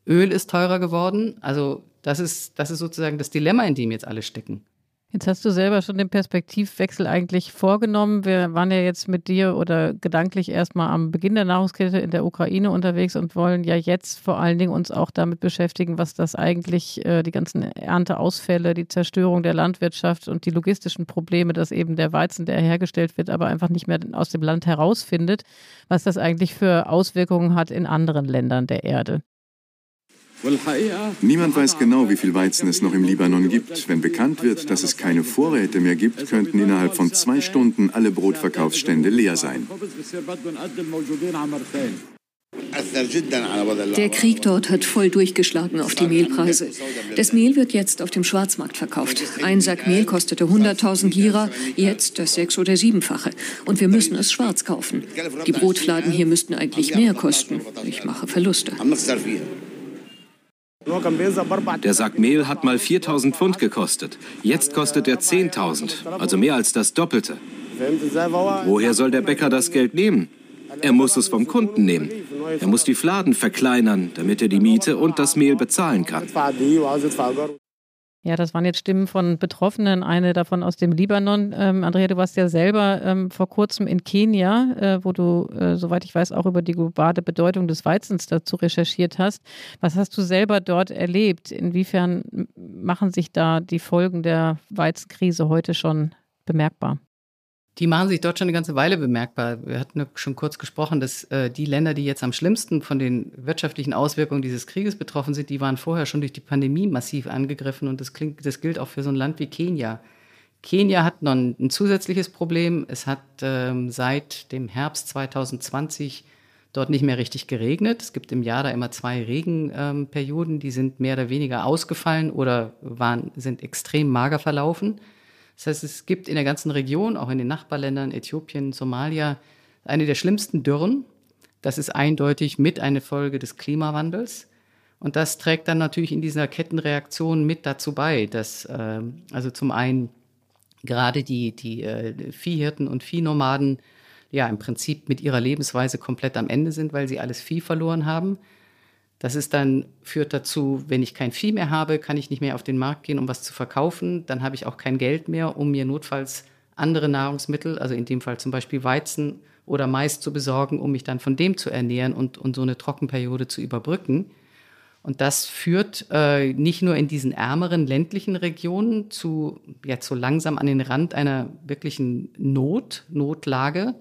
Öl ist teurer geworden. Also das ist, das ist sozusagen das Dilemma, in dem jetzt alle stecken. Jetzt hast du selber schon den Perspektivwechsel eigentlich vorgenommen. Wir waren ja jetzt mit dir oder gedanklich erstmal am Beginn der Nahrungskette in der Ukraine unterwegs und wollen ja jetzt vor allen Dingen uns auch damit beschäftigen, was das eigentlich, äh, die ganzen Ernteausfälle, die Zerstörung der Landwirtschaft und die logistischen Probleme, dass eben der Weizen, der hergestellt wird, aber einfach nicht mehr aus dem Land herausfindet, was das eigentlich für Auswirkungen hat in anderen Ländern der Erde. Niemand weiß genau, wie viel Weizen es noch im Libanon gibt. Wenn bekannt wird, dass es keine Vorräte mehr gibt, könnten innerhalb von zwei Stunden alle Brotverkaufsstände leer sein. Der Krieg dort hat voll durchgeschlagen auf die Mehlpreise. Das Mehl wird jetzt auf dem Schwarzmarkt verkauft. Ein Sack Mehl kostete 100.000 Lira, jetzt das sechs- oder siebenfache. Und wir müssen es schwarz kaufen. Die Brotfladen hier müssten eigentlich mehr kosten. Ich mache Verluste. Der Sack Mehl hat mal 4000 Pfund gekostet. Jetzt kostet er 10.000, also mehr als das Doppelte. Woher soll der Bäcker das Geld nehmen? Er muss es vom Kunden nehmen. Er muss die Fladen verkleinern, damit er die Miete und das Mehl bezahlen kann. Ja, das waren jetzt Stimmen von Betroffenen, eine davon aus dem Libanon. Ähm, Andrea, du warst ja selber ähm, vor kurzem in Kenia, äh, wo du, äh, soweit ich weiß, auch über die globale Bedeutung des Weizens dazu recherchiert hast. Was hast du selber dort erlebt? Inwiefern machen sich da die Folgen der Weizenkrise heute schon bemerkbar? Die machen sich dort schon eine ganze Weile bemerkbar. Wir hatten schon kurz gesprochen, dass äh, die Länder, die jetzt am schlimmsten von den wirtschaftlichen Auswirkungen dieses Krieges betroffen sind, die waren vorher schon durch die Pandemie massiv angegriffen. Und das, klingt, das gilt auch für so ein Land wie Kenia. Kenia hat noch ein, ein zusätzliches Problem. Es hat ähm, seit dem Herbst 2020 dort nicht mehr richtig geregnet. Es gibt im Jahr da immer zwei Regenperioden, ähm, die sind mehr oder weniger ausgefallen oder waren, sind extrem mager verlaufen. Das heißt, es gibt in der ganzen Region, auch in den Nachbarländern, Äthiopien, Somalia, eine der schlimmsten Dürren. Das ist eindeutig mit eine Folge des Klimawandels. Und das trägt dann natürlich in dieser Kettenreaktion mit dazu bei, dass äh, also zum einen gerade die, die äh, Viehhirten und Viehnomaden ja im Prinzip mit ihrer Lebensweise komplett am Ende sind, weil sie alles Vieh verloren haben. Das ist dann, führt dazu, wenn ich kein Vieh mehr habe, kann ich nicht mehr auf den Markt gehen, um was zu verkaufen. Dann habe ich auch kein Geld mehr, um mir notfalls andere Nahrungsmittel, also in dem Fall zum Beispiel Weizen oder Mais zu besorgen, um mich dann von dem zu ernähren und, und so eine Trockenperiode zu überbrücken. Und das führt äh, nicht nur in diesen ärmeren ländlichen Regionen zu jetzt so langsam an den Rand einer wirklichen Not, Notlage,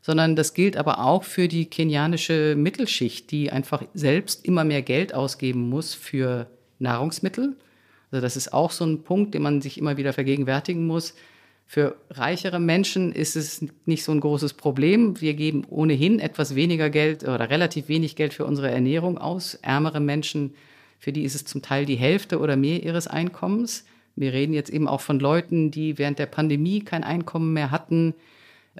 sondern das gilt aber auch für die kenianische Mittelschicht, die einfach selbst immer mehr Geld ausgeben muss für Nahrungsmittel. Also das ist auch so ein Punkt, den man sich immer wieder vergegenwärtigen muss. Für reichere Menschen ist es nicht so ein großes Problem. Wir geben ohnehin etwas weniger Geld oder relativ wenig Geld für unsere Ernährung aus. Ärmere Menschen, für die ist es zum Teil die Hälfte oder mehr ihres Einkommens. Wir reden jetzt eben auch von Leuten, die während der Pandemie kein Einkommen mehr hatten,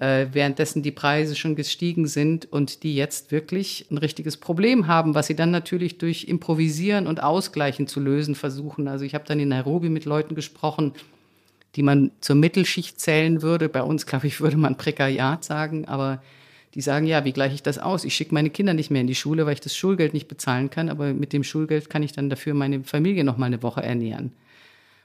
äh, währenddessen die Preise schon gestiegen sind und die jetzt wirklich ein richtiges Problem haben, was sie dann natürlich durch Improvisieren und Ausgleichen zu lösen versuchen. Also ich habe dann in Nairobi mit Leuten gesprochen, die man zur Mittelschicht zählen würde. Bei uns, glaube ich, würde man Prekariat sagen, aber die sagen, ja, wie gleiche ich das aus? Ich schicke meine Kinder nicht mehr in die Schule, weil ich das Schulgeld nicht bezahlen kann, aber mit dem Schulgeld kann ich dann dafür meine Familie noch mal eine Woche ernähren.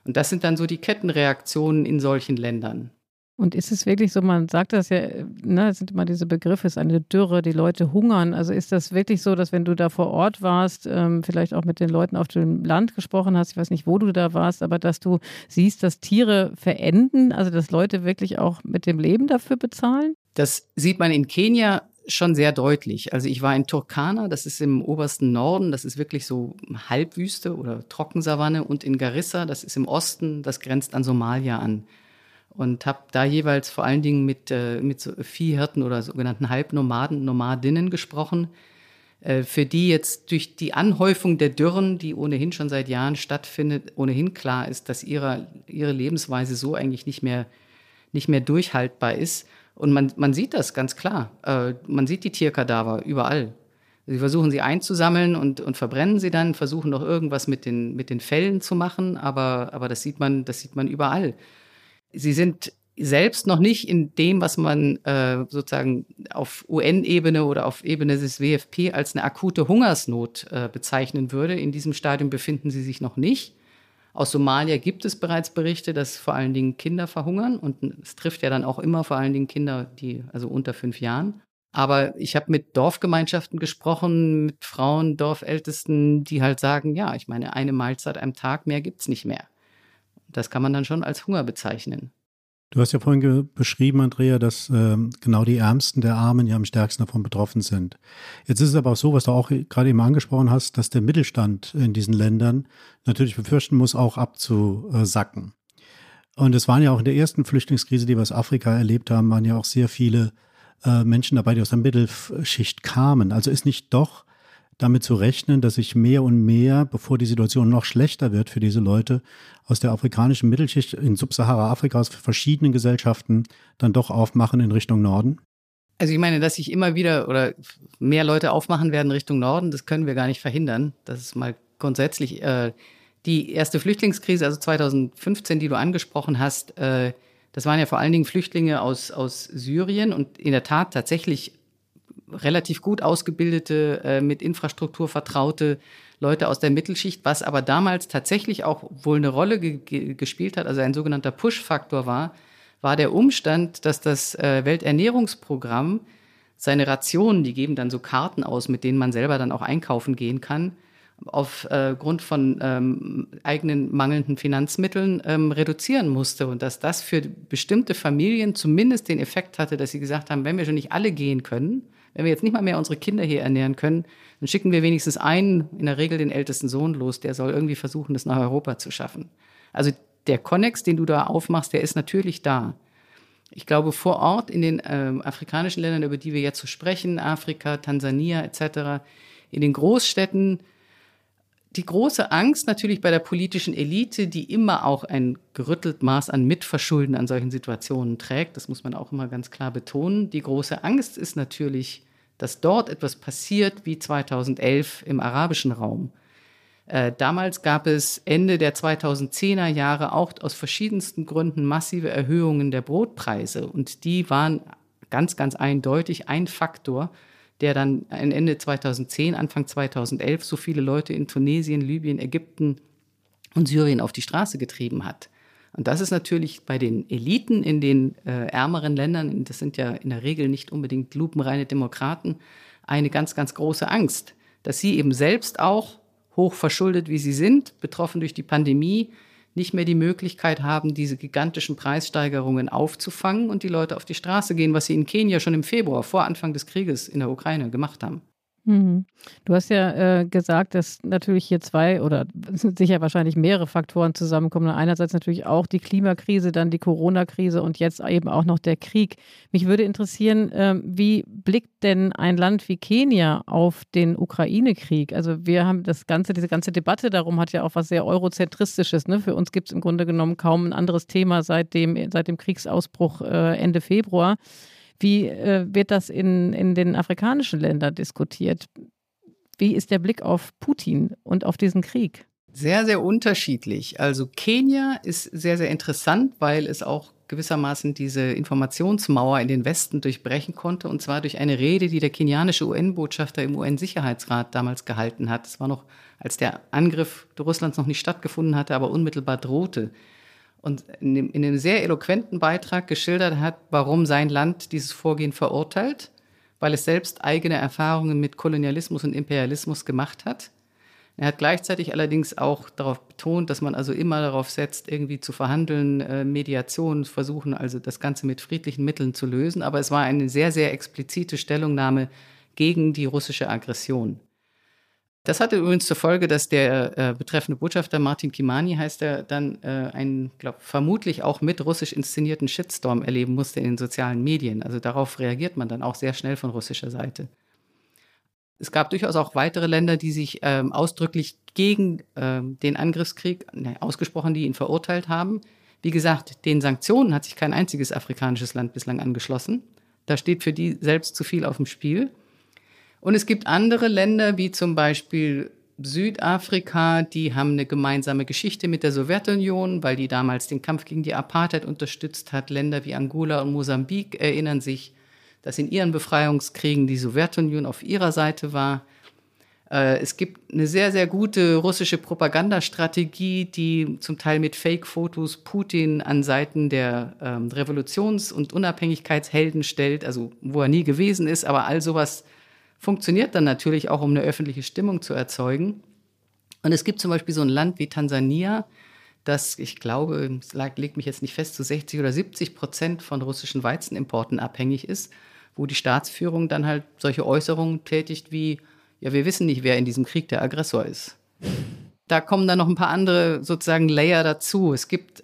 Und das sind dann so die Kettenreaktionen in solchen Ländern. Und ist es wirklich so, man sagt das ja, ne, es sind immer diese Begriffe, es ist eine Dürre, die Leute hungern. Also ist das wirklich so, dass wenn du da vor Ort warst, ähm, vielleicht auch mit den Leuten auf dem Land gesprochen hast, ich weiß nicht, wo du da warst, aber dass du siehst, dass Tiere verenden, also dass Leute wirklich auch mit dem Leben dafür bezahlen? Das sieht man in Kenia schon sehr deutlich. Also ich war in Turkana, das ist im obersten Norden, das ist wirklich so Halbwüste oder Trockensavanne und in Garissa, das ist im Osten, das grenzt an Somalia an und habe da jeweils vor allen Dingen mit, äh, mit so Viehhirten oder sogenannten Halbnomaden, Nomadinnen gesprochen, äh, für die jetzt durch die Anhäufung der Dürren, die ohnehin schon seit Jahren stattfindet, ohnehin klar ist, dass ihre, ihre Lebensweise so eigentlich nicht mehr, nicht mehr durchhaltbar ist. Und man, man sieht das ganz klar. Äh, man sieht die Tierkadaver überall. Sie versuchen sie einzusammeln und, und verbrennen sie dann, versuchen noch irgendwas mit den, mit den Fellen zu machen, aber, aber das, sieht man, das sieht man überall sie sind selbst noch nicht in dem, was man äh, sozusagen auf UN-Ebene oder auf Ebene des WFP als eine akute Hungersnot äh, bezeichnen würde. In diesem Stadium befinden sie sich noch nicht. Aus Somalia gibt es bereits Berichte, dass vor allen Dingen Kinder verhungern und es trifft ja dann auch immer vor allen Dingen Kinder, die also unter fünf Jahren. Aber ich habe mit Dorfgemeinschaften gesprochen, mit Frauen, Dorfältesten, die halt sagen, ja, ich meine, eine Mahlzeit am Tag mehr gibt's nicht mehr. Das kann man dann schon als Hunger bezeichnen. Du hast ja vorhin beschrieben, Andrea, dass ähm, genau die Ärmsten der Armen ja am stärksten davon betroffen sind. Jetzt ist es aber auch so, was du auch gerade eben angesprochen hast, dass der Mittelstand in diesen Ländern natürlich befürchten muss, auch abzusacken. Und es waren ja auch in der ersten Flüchtlingskrise, die wir aus Afrika erlebt haben, waren ja auch sehr viele äh, Menschen dabei, die aus der Mittelschicht kamen. Also ist nicht doch damit zu rechnen, dass sich mehr und mehr, bevor die Situation noch schlechter wird für diese Leute, aus der afrikanischen Mittelschicht in Subsahara-Afrika aus verschiedenen Gesellschaften dann doch aufmachen in Richtung Norden? Also ich meine, dass sich immer wieder oder mehr Leute aufmachen werden Richtung Norden, das können wir gar nicht verhindern. Das ist mal grundsätzlich äh, die erste Flüchtlingskrise, also 2015, die du angesprochen hast. Äh, das waren ja vor allen Dingen Flüchtlinge aus, aus Syrien und in der Tat tatsächlich relativ gut ausgebildete, äh, mit Infrastruktur vertraute Leute aus der Mittelschicht, was aber damals tatsächlich auch wohl eine Rolle ge gespielt hat, also ein sogenannter Push-Faktor war, war der Umstand, dass das äh, Welternährungsprogramm seine Rationen, die geben dann so Karten aus, mit denen man selber dann auch einkaufen gehen kann, aufgrund äh, von ähm, eigenen mangelnden Finanzmitteln ähm, reduzieren musste. Und dass das für bestimmte Familien zumindest den Effekt hatte, dass sie gesagt haben, wenn wir schon nicht alle gehen können, wenn wir jetzt nicht mal mehr unsere Kinder hier ernähren können, dann schicken wir wenigstens einen, in der Regel den ältesten Sohn los, der soll irgendwie versuchen, das nach Europa zu schaffen. Also der Konnex, den du da aufmachst, der ist natürlich da. Ich glaube, vor Ort in den äh, afrikanischen Ländern, über die wir jetzt so sprechen, Afrika, Tansania etc., in den Großstädten, die große Angst natürlich bei der politischen Elite, die immer auch ein gerüttelt Maß an Mitverschulden an solchen Situationen trägt, das muss man auch immer ganz klar betonen. Die große Angst ist natürlich, dass dort etwas passiert wie 2011 im arabischen Raum. Äh, damals gab es Ende der 2010er Jahre auch aus verschiedensten Gründen massive Erhöhungen der Brotpreise und die waren ganz, ganz eindeutig ein Faktor, der dann Ende 2010, Anfang 2011 so viele Leute in Tunesien, Libyen, Ägypten und Syrien auf die Straße getrieben hat. Und das ist natürlich bei den Eliten in den äh, ärmeren Ländern, das sind ja in der Regel nicht unbedingt lupenreine Demokraten, eine ganz, ganz große Angst, dass sie eben selbst auch hoch verschuldet, wie sie sind, betroffen durch die Pandemie, nicht mehr die Möglichkeit haben, diese gigantischen Preissteigerungen aufzufangen und die Leute auf die Straße gehen, was sie in Kenia schon im Februar vor Anfang des Krieges in der Ukraine gemacht haben. Mhm. Du hast ja äh, gesagt, dass natürlich hier zwei oder sicher wahrscheinlich mehrere Faktoren zusammenkommen. Einerseits natürlich auch die Klimakrise, dann die Corona-Krise und jetzt eben auch noch der Krieg. Mich würde interessieren, äh, wie blickt denn ein Land wie Kenia auf den Ukraine-Krieg? Also wir haben das ganze, diese ganze Debatte darum hat ja auch was sehr eurozentristisches. Ne? Für uns gibt es im Grunde genommen kaum ein anderes Thema seit dem, seit dem Kriegsausbruch äh, Ende Februar. Wie äh, wird das in, in den afrikanischen Ländern diskutiert? Wie ist der Blick auf Putin und auf diesen Krieg? Sehr, sehr unterschiedlich. Also Kenia ist sehr, sehr interessant, weil es auch gewissermaßen diese Informationsmauer in den Westen durchbrechen konnte, und zwar durch eine Rede, die der kenianische UN-Botschafter im UN-Sicherheitsrat damals gehalten hat. Das war noch, als der Angriff Russlands noch nicht stattgefunden hatte, aber unmittelbar drohte und in, dem, in einem sehr eloquenten Beitrag geschildert hat, warum sein Land dieses Vorgehen verurteilt, weil es selbst eigene Erfahrungen mit Kolonialismus und Imperialismus gemacht hat. Er hat gleichzeitig allerdings auch darauf betont, dass man also immer darauf setzt, irgendwie zu verhandeln, äh, Mediation versuchen, also das Ganze mit friedlichen Mitteln zu lösen. Aber es war eine sehr, sehr explizite Stellungnahme gegen die russische Aggression. Das hatte übrigens zur Folge, dass der äh, betreffende Botschafter Martin Kimani heißt er dann äh, einen, glaube vermutlich auch mit russisch inszenierten Shitstorm erleben musste in den sozialen Medien. Also darauf reagiert man dann auch sehr schnell von russischer Seite. Es gab durchaus auch weitere Länder, die sich ähm, ausdrücklich gegen ähm, den Angriffskrieg ne, ausgesprochen, die ihn verurteilt haben. Wie gesagt, den Sanktionen hat sich kein einziges afrikanisches Land bislang angeschlossen. Da steht für die selbst zu viel auf dem Spiel. Und es gibt andere Länder, wie zum Beispiel Südafrika, die haben eine gemeinsame Geschichte mit der Sowjetunion, weil die damals den Kampf gegen die Apartheid unterstützt hat. Länder wie Angola und Mosambik erinnern sich, dass in ihren Befreiungskriegen die Sowjetunion auf ihrer Seite war. Äh, es gibt eine sehr, sehr gute russische Propagandastrategie, die zum Teil mit Fake-Fotos Putin an Seiten der ähm, Revolutions- und Unabhängigkeitshelden stellt, also wo er nie gewesen ist, aber all sowas funktioniert dann natürlich auch, um eine öffentliche Stimmung zu erzeugen. Und es gibt zum Beispiel so ein Land wie Tansania, dass ich glaube, es legt mich jetzt nicht fest, zu so 60 oder 70 Prozent von russischen Weizenimporten abhängig ist, wo die Staatsführung dann halt solche Äußerungen tätigt wie, ja, wir wissen nicht, wer in diesem Krieg der Aggressor ist. Da kommen dann noch ein paar andere sozusagen Layer dazu. Es gibt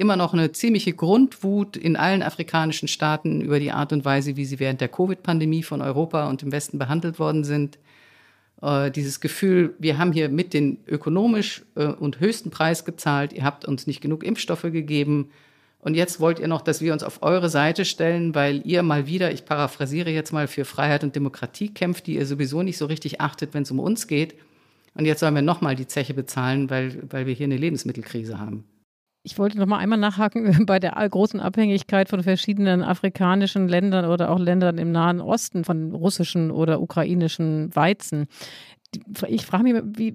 immer noch eine ziemliche Grundwut in allen afrikanischen Staaten über die Art und Weise, wie sie während der Covid-Pandemie von Europa und dem Westen behandelt worden sind. Äh, dieses Gefühl, wir haben hier mit den ökonomisch äh, und höchsten Preis gezahlt, ihr habt uns nicht genug Impfstoffe gegeben und jetzt wollt ihr noch, dass wir uns auf eure Seite stellen, weil ihr mal wieder, ich paraphrasiere jetzt mal, für Freiheit und Demokratie kämpft, die ihr sowieso nicht so richtig achtet, wenn es um uns geht. Und jetzt sollen wir nochmal die Zeche bezahlen, weil, weil wir hier eine Lebensmittelkrise haben. Ich wollte noch mal einmal nachhaken bei der großen Abhängigkeit von verschiedenen afrikanischen Ländern oder auch Ländern im Nahen Osten von russischen oder ukrainischen Weizen ich frage mich, wie,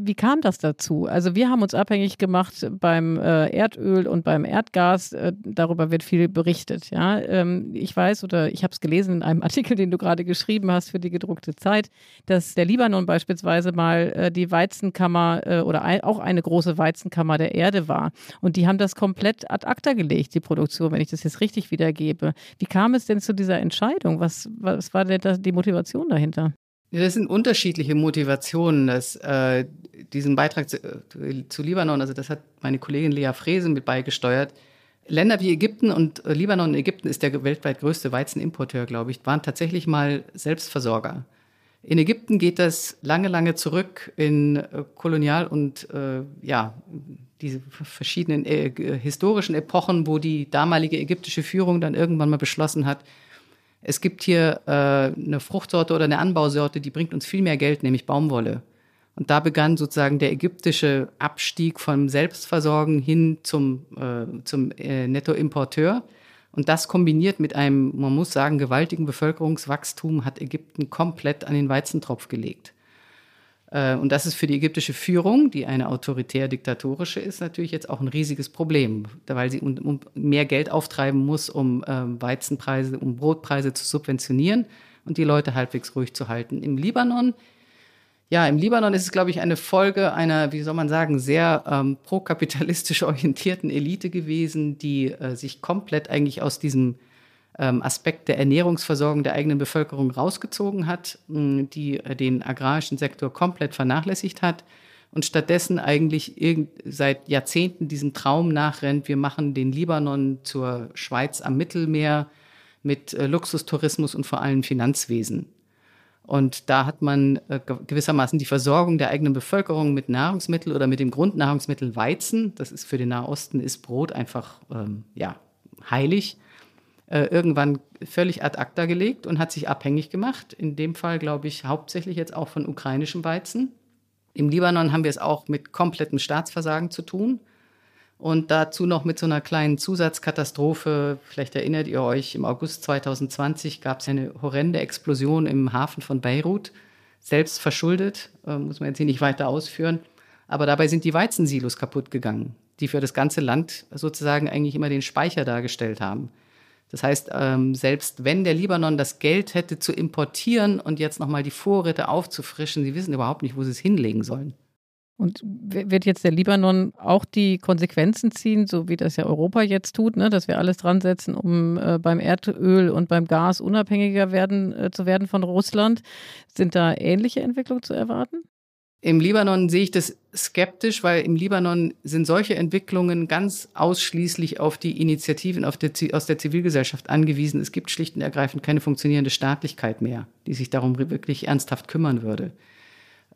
wie kam das dazu? Also wir haben uns abhängig gemacht beim äh, Erdöl und beim Erdgas. Äh, darüber wird viel berichtet. Ja, ähm, ich weiß oder ich habe es gelesen in einem Artikel, den du gerade geschrieben hast für die gedruckte Zeit, dass der Libanon beispielsweise mal äh, die Weizenkammer oder auch eine große Weizenkammer der Erde war. Und die haben das komplett ad acta gelegt, die Produktion, wenn ich das jetzt richtig wiedergebe. Wie kam es denn zu dieser Entscheidung? Was, was war denn die Motivation dahinter? Ja, das sind unterschiedliche Motivationen. Das, äh, diesen Beitrag zu, äh, zu, Libanon, also das hat meine Kollegin Lea Frese mit beigesteuert. Länder wie Ägypten und äh, Libanon und Ägypten ist der weltweit größte Weizenimporteur, glaube ich, waren tatsächlich mal Selbstversorger. In Ägypten geht das lange, lange zurück in äh, Kolonial- und ja, diese verschiedenen historischen Epochen, wo die damalige ägyptische Führung dann irgendwann mal beschlossen hat, es gibt hier äh, eine Fruchtsorte oder eine Anbausorte, die bringt uns viel mehr Geld, nämlich Baumwolle. Und da begann sozusagen der ägyptische Abstieg vom Selbstversorgen hin zum, äh, zum äh, Nettoimporteur. Und das kombiniert mit einem, man muss sagen, gewaltigen Bevölkerungswachstum hat Ägypten komplett an den Weizentropf gelegt. Äh, und das ist für die ägyptische Führung, die eine autoritär-diktatorische ist, natürlich jetzt auch ein riesiges Problem, weil sie mehr Geld auftreiben muss, um ähm, Weizenpreise, um Brotpreise zu subventionieren und die Leute halbwegs ruhig zu halten. Im Libanon, ja, im Libanon ist es, glaube ich, eine Folge einer, wie soll man sagen, sehr ähm, prokapitalistisch orientierten Elite gewesen, die äh, sich komplett eigentlich aus diesem Aspekt der Ernährungsversorgung der eigenen Bevölkerung rausgezogen hat, die äh, den agrarischen Sektor komplett vernachlässigt hat und stattdessen eigentlich seit Jahrzehnten diesem Traum nachrennt, wir machen den Libanon zur Schweiz am Mittelmeer mit äh, Luxustourismus und vor allem Finanzwesen. Und da hat man äh, gewissermaßen die Versorgung der eigenen Bevölkerung mit Nahrungsmitteln oder mit dem Grundnahrungsmittel Weizen, das ist für den Nahosten, ist Brot einfach ähm, ja, heilig, äh, irgendwann völlig ad acta gelegt und hat sich abhängig gemacht. In dem Fall, glaube ich, hauptsächlich jetzt auch von ukrainischem Weizen. Im Libanon haben wir es auch mit komplettem Staatsversagen zu tun. Und dazu noch mit so einer kleinen Zusatzkatastrophe. Vielleicht erinnert ihr euch, im August 2020 gab es eine horrende Explosion im Hafen von Beirut. Selbst verschuldet, äh, muss man jetzt hier nicht weiter ausführen. Aber dabei sind die Weizensilos kaputt gegangen, die für das ganze Land sozusagen eigentlich immer den Speicher dargestellt haben. Das heißt, ähm, selbst wenn der Libanon das Geld hätte zu importieren und jetzt nochmal die Vorräte aufzufrischen, sie wissen überhaupt nicht, wo sie es hinlegen sollen. Und wird jetzt der Libanon auch die Konsequenzen ziehen, so wie das ja Europa jetzt tut, ne, dass wir alles dran setzen, um äh, beim Erdöl und beim Gas unabhängiger werden, äh, zu werden von Russland? Sind da ähnliche Entwicklungen zu erwarten? Im Libanon sehe ich das skeptisch, weil im Libanon sind solche Entwicklungen ganz ausschließlich auf die Initiativen auf der, aus der Zivilgesellschaft angewiesen. Es gibt schlicht und ergreifend keine funktionierende Staatlichkeit mehr, die sich darum wirklich ernsthaft kümmern würde.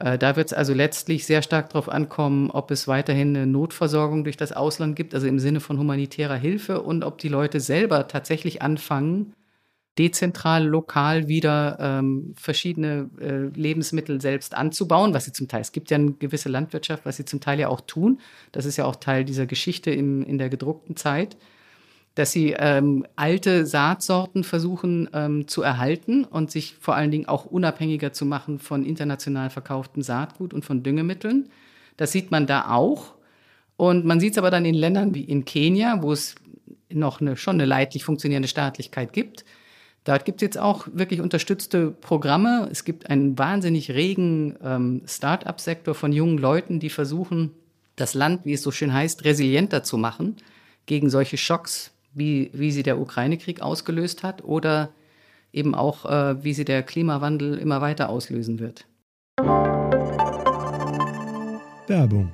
Äh, da wird es also letztlich sehr stark darauf ankommen, ob es weiterhin eine Notversorgung durch das Ausland gibt, also im Sinne von humanitärer Hilfe, und ob die Leute selber tatsächlich anfangen, dezentral, lokal wieder ähm, verschiedene äh, Lebensmittel selbst anzubauen, was sie zum Teil, es gibt ja eine gewisse Landwirtschaft, was sie zum Teil ja auch tun. Das ist ja auch Teil dieser Geschichte im, in der gedruckten Zeit, dass sie ähm, alte Saatsorten versuchen ähm, zu erhalten und sich vor allen Dingen auch unabhängiger zu machen von international verkauftem Saatgut und von Düngemitteln. Das sieht man da auch. Und man sieht es aber dann in Ländern wie in Kenia, wo es noch eine, schon eine leidlich funktionierende Staatlichkeit gibt, Dort gibt es jetzt auch wirklich unterstützte Programme. Es gibt einen wahnsinnig regen ähm, Start-up-Sektor von jungen Leuten, die versuchen, das Land, wie es so schön heißt, resilienter zu machen gegen solche Schocks, wie, wie sie der Ukraine-Krieg ausgelöst hat oder eben auch, äh, wie sie der Klimawandel immer weiter auslösen wird. Werbung.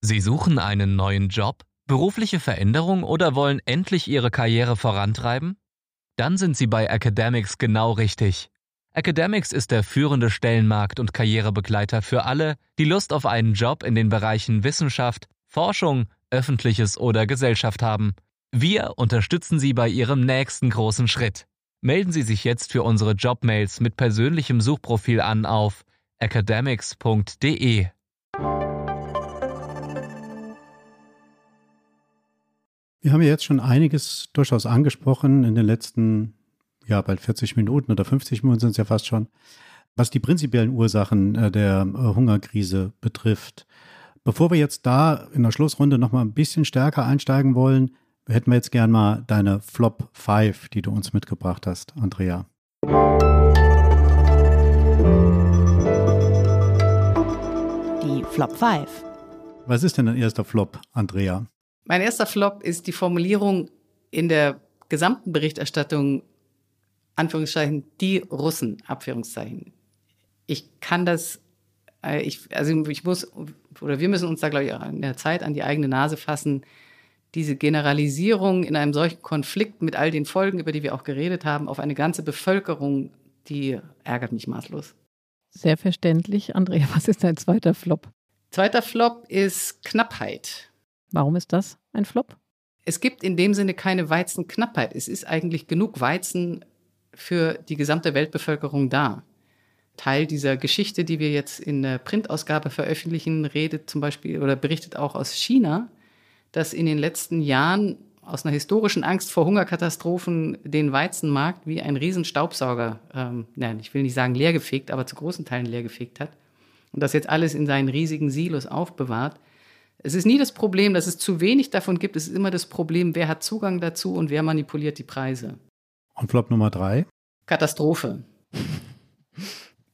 Sie suchen einen neuen Job, berufliche Veränderung oder wollen endlich Ihre Karriere vorantreiben? Dann sind Sie bei Academics genau richtig. Academics ist der führende Stellenmarkt und Karrierebegleiter für alle, die Lust auf einen Job in den Bereichen Wissenschaft, Forschung, Öffentliches oder Gesellschaft haben. Wir unterstützen Sie bei Ihrem nächsten großen Schritt. Melden Sie sich jetzt für unsere Jobmails mit persönlichem Suchprofil an auf academics.de. Wir haben ja jetzt schon einiges durchaus angesprochen in den letzten ja, bald 40 Minuten oder 50 Minuten sind es ja fast schon, was die prinzipiellen Ursachen äh, der äh, Hungerkrise betrifft. Bevor wir jetzt da in der Schlussrunde nochmal ein bisschen stärker einsteigen wollen, hätten wir jetzt gern mal deine Flop 5, die du uns mitgebracht hast, Andrea. Die Flop 5. Was ist denn dein erster Flop, Andrea? Mein erster Flop ist die Formulierung in der gesamten Berichterstattung Anführungszeichen, die Russen, Abführungszeichen. Ich kann das, äh, ich, also ich muss, oder wir müssen uns da, glaube ich, in der Zeit an die eigene Nase fassen. Diese Generalisierung in einem solchen Konflikt mit all den Folgen, über die wir auch geredet haben, auf eine ganze Bevölkerung, die ärgert mich maßlos. Sehr verständlich. Andrea, was ist dein zweiter Flop? Zweiter Flop ist Knappheit. Warum ist das ein Flop? Es gibt in dem Sinne keine Weizenknappheit. Es ist eigentlich genug Weizen für die gesamte Weltbevölkerung da. Teil dieser Geschichte, die wir jetzt in der Printausgabe veröffentlichen, redet zum Beispiel oder berichtet auch aus China, dass in den letzten Jahren aus einer historischen Angst vor Hungerkatastrophen den Weizenmarkt wie ein Riesenstaubsauger, ähm, nein, ich will nicht sagen leergefegt, aber zu großen Teilen leergefegt hat und das jetzt alles in seinen riesigen Silos aufbewahrt. Es ist nie das Problem, dass es zu wenig davon gibt, es ist immer das Problem, wer hat Zugang dazu und wer manipuliert die Preise. Und Flop Nummer drei? Katastrophe.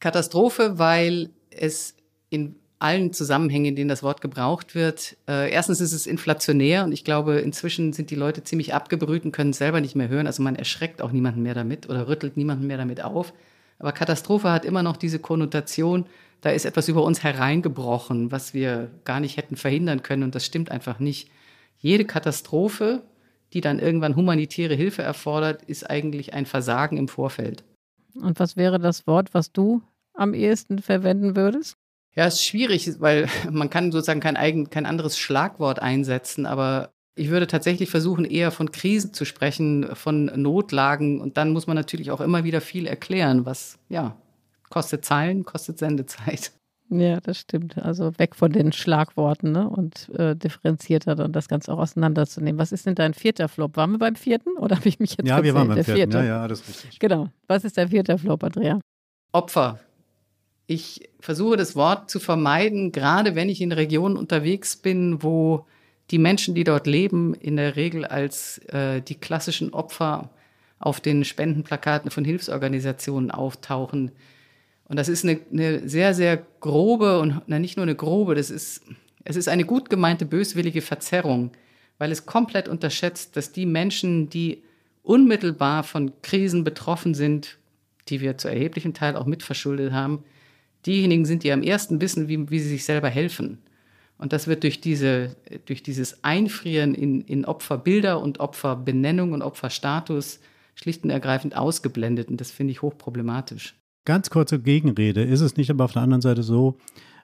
Katastrophe, weil es in allen Zusammenhängen, in denen das Wort gebraucht wird, äh, erstens ist es inflationär und ich glaube, inzwischen sind die Leute ziemlich abgebrüht und können es selber nicht mehr hören. Also man erschreckt auch niemanden mehr damit oder rüttelt niemanden mehr damit auf. Aber Katastrophe hat immer noch diese Konnotation, da ist etwas über uns hereingebrochen, was wir gar nicht hätten verhindern können und das stimmt einfach nicht. Jede Katastrophe die dann irgendwann humanitäre Hilfe erfordert, ist eigentlich ein Versagen im Vorfeld. Und was wäre das Wort, was du am ehesten verwenden würdest? Ja, es ist schwierig, weil man kann sozusagen kein, eigen, kein anderes Schlagwort einsetzen, aber ich würde tatsächlich versuchen, eher von Krisen zu sprechen, von Notlagen. Und dann muss man natürlich auch immer wieder viel erklären, was ja kostet Zeilen, kostet Sendezeit. Ja, das stimmt. Also weg von den Schlagworten ne? und äh, differenzierter dann das Ganze auch auseinanderzunehmen. Was ist denn dein vierter Flop? Waren wir beim vierten oder habe ich mich jetzt Ja, verzählt? wir waren beim Der vierten. vierte. Ja, ja, das ist richtig. Genau. Was ist dein vierter Flop, Andrea? Opfer. Ich versuche das Wort zu vermeiden, gerade wenn ich in Regionen unterwegs bin, wo die Menschen, die dort leben, in der Regel als äh, die klassischen Opfer auf den Spendenplakaten von Hilfsorganisationen auftauchen und das ist eine, eine sehr, sehr grobe und na, nicht nur eine grobe, das ist, es ist eine gut gemeinte böswillige Verzerrung, weil es komplett unterschätzt, dass die Menschen, die unmittelbar von Krisen betroffen sind, die wir zu erheblichem Teil auch mitverschuldet haben, diejenigen sind, die am ersten wissen, wie, wie sie sich selber helfen. Und das wird durch, diese, durch dieses Einfrieren in, in Opferbilder und Opferbenennung und Opferstatus schlicht und ergreifend ausgeblendet. Und das finde ich hochproblematisch. Ganz kurze Gegenrede. Ist es nicht aber auf der anderen Seite so,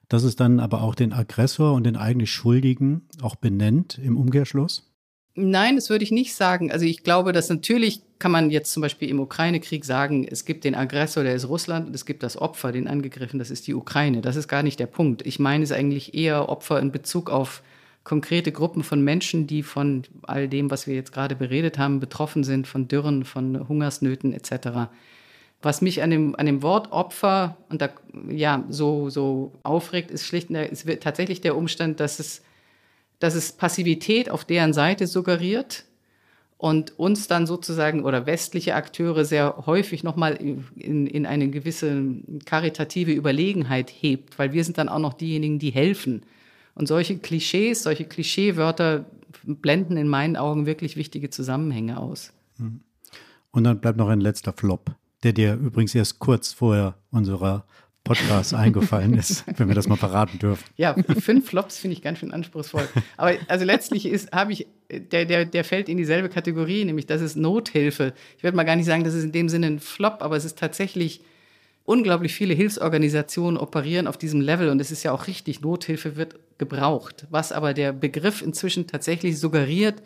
dass es dann aber auch den Aggressor und den eigentlich Schuldigen auch benennt im Umkehrschluss? Nein, das würde ich nicht sagen. Also ich glaube, dass natürlich kann man jetzt zum Beispiel im Ukraine-Krieg sagen, es gibt den Aggressor, der ist Russland, und es gibt das Opfer, den angegriffen, das ist die Ukraine. Das ist gar nicht der Punkt. Ich meine es eigentlich eher Opfer in Bezug auf konkrete Gruppen von Menschen, die von all dem, was wir jetzt gerade beredet haben, betroffen sind, von Dürren, von Hungersnöten etc. Was mich an dem, an dem Wort Opfer und da, ja, so, so aufregt, ist schlicht ist tatsächlich der Umstand, dass es, dass es Passivität auf deren Seite suggeriert und uns dann sozusagen oder westliche Akteure sehr häufig nochmal in, in eine gewisse karitative Überlegenheit hebt, weil wir sind dann auch noch diejenigen, die helfen. Und solche Klischees, solche Klischeewörter blenden in meinen Augen wirklich wichtige Zusammenhänge aus. Mhm. Und dann bleibt noch ein letzter Flop, der dir übrigens erst kurz vorher unserer Podcast eingefallen ist, wenn wir das mal verraten dürfen. Ja, fünf Flops finde ich ganz schön anspruchsvoll. Aber also letztlich ist, habe ich, der, der, der fällt in dieselbe Kategorie, nämlich das ist Nothilfe. Ich würde mal gar nicht sagen, das ist in dem Sinne ein Flop, aber es ist tatsächlich unglaublich viele Hilfsorganisationen operieren auf diesem Level und es ist ja auch richtig, Nothilfe wird gebraucht. Was aber der Begriff inzwischen tatsächlich suggeriert,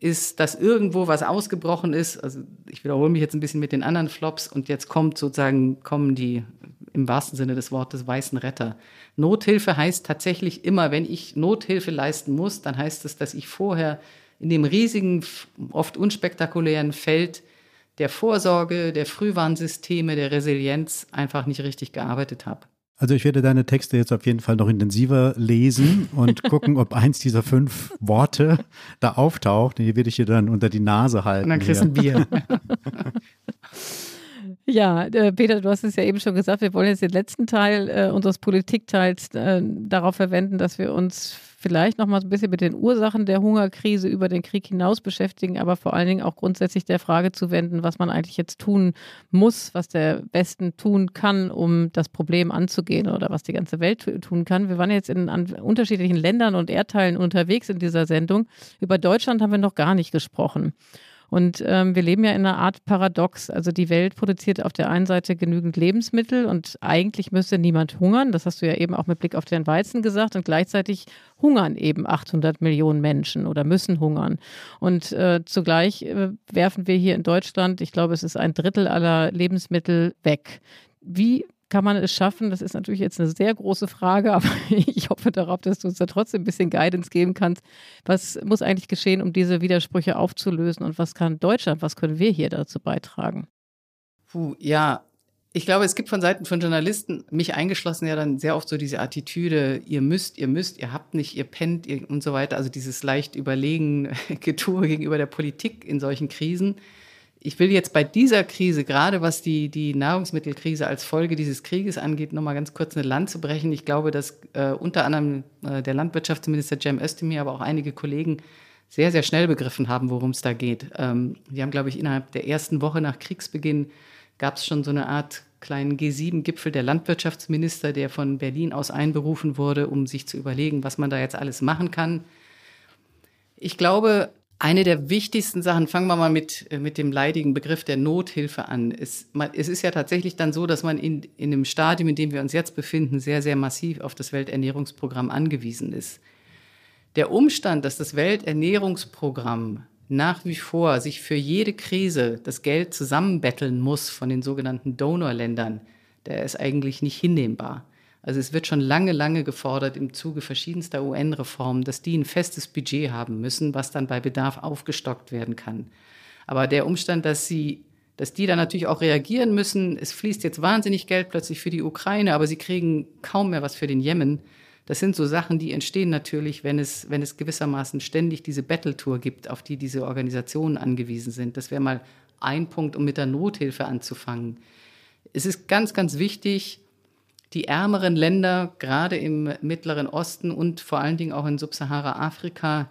ist, dass irgendwo was ausgebrochen ist. Also ich wiederhole mich jetzt ein bisschen mit den anderen Flops und jetzt kommt sozusagen, kommen die im wahrsten Sinne des Wortes weißen Retter. Nothilfe heißt tatsächlich immer, wenn ich Nothilfe leisten muss, dann heißt es, dass ich vorher in dem riesigen, oft unspektakulären Feld der Vorsorge, der Frühwarnsysteme, der Resilienz einfach nicht richtig gearbeitet habe. Also ich werde deine Texte jetzt auf jeden Fall noch intensiver lesen und gucken, ob eins dieser fünf Worte da auftaucht. Die werde ich dir dann unter die Nase halten. Und dann kriegst du ein Bier. Ja, äh, Peter, du hast es ja eben schon gesagt, wir wollen jetzt den letzten Teil äh, unseres Politikteils äh, darauf verwenden, dass wir uns vielleicht noch mal ein bisschen mit den Ursachen der Hungerkrise über den Krieg hinaus beschäftigen, aber vor allen Dingen auch grundsätzlich der Frage zu wenden, was man eigentlich jetzt tun muss, was der Westen tun kann, um das Problem anzugehen oder was die ganze Welt tun kann. Wir waren jetzt in unterschiedlichen Ländern und Erdteilen unterwegs in dieser Sendung. Über Deutschland haben wir noch gar nicht gesprochen. Und ähm, wir leben ja in einer Art Paradox. Also die Welt produziert auf der einen Seite genügend Lebensmittel und eigentlich müsste niemand hungern. Das hast du ja eben auch mit Blick auf den Weizen gesagt. Und gleichzeitig hungern eben 800 Millionen Menschen oder müssen hungern. Und äh, zugleich äh, werfen wir hier in Deutschland, ich glaube, es ist ein Drittel aller Lebensmittel weg. Wie kann man es schaffen? Das ist natürlich jetzt eine sehr große Frage, aber ich hoffe darauf, dass du uns da trotzdem ein bisschen Guidance geben kannst. Was muss eigentlich geschehen, um diese Widersprüche aufzulösen und was kann Deutschland, was können wir hier dazu beitragen? Puh, ja, ich glaube, es gibt von Seiten von Journalisten, mich eingeschlossen, ja dann sehr oft so diese Attitüde, ihr müsst, ihr müsst, ihr habt nicht, ihr pennt ihr und so weiter. Also dieses leicht überlegen Getue gegenüber der Politik in solchen Krisen ich will jetzt bei dieser Krise, gerade was die, die Nahrungsmittelkrise als Folge dieses Krieges angeht, nochmal ganz kurz eine Land brechen. Ich glaube, dass äh, unter anderem äh, der Landwirtschaftsminister Cem Özdemir, aber auch einige Kollegen sehr, sehr schnell begriffen haben, worum es da geht. Ähm, die haben, glaube ich, innerhalb der ersten Woche nach Kriegsbeginn gab es schon so eine Art kleinen G7-Gipfel der Landwirtschaftsminister, der von Berlin aus einberufen wurde, um sich zu überlegen, was man da jetzt alles machen kann. Ich glaube, eine der wichtigsten Sachen, fangen wir mal mit, äh, mit dem leidigen Begriff der Nothilfe an. Es, man, es ist ja tatsächlich dann so, dass man in, in dem Stadium, in dem wir uns jetzt befinden, sehr, sehr massiv auf das Welternährungsprogramm angewiesen ist. Der Umstand, dass das Welternährungsprogramm nach wie vor sich für jede Krise das Geld zusammenbetteln muss von den sogenannten Donorländern, der ist eigentlich nicht hinnehmbar. Also es wird schon lange, lange gefordert im Zuge verschiedenster UN-Reformen, dass die ein festes Budget haben müssen, was dann bei Bedarf aufgestockt werden kann. Aber der Umstand, dass sie dass die dann natürlich auch reagieren müssen. Es fließt jetzt wahnsinnig Geld plötzlich für die Ukraine, aber sie kriegen kaum mehr was für den Jemen. Das sind so Sachen, die entstehen natürlich, wenn es, wenn es gewissermaßen ständig diese Battle-Tour gibt, auf die diese Organisationen angewiesen sind. Das wäre mal ein Punkt, um mit der Nothilfe anzufangen. Es ist ganz, ganz wichtig, die ärmeren Länder, gerade im Mittleren Osten und vor allen Dingen auch in Subsahara-Afrika,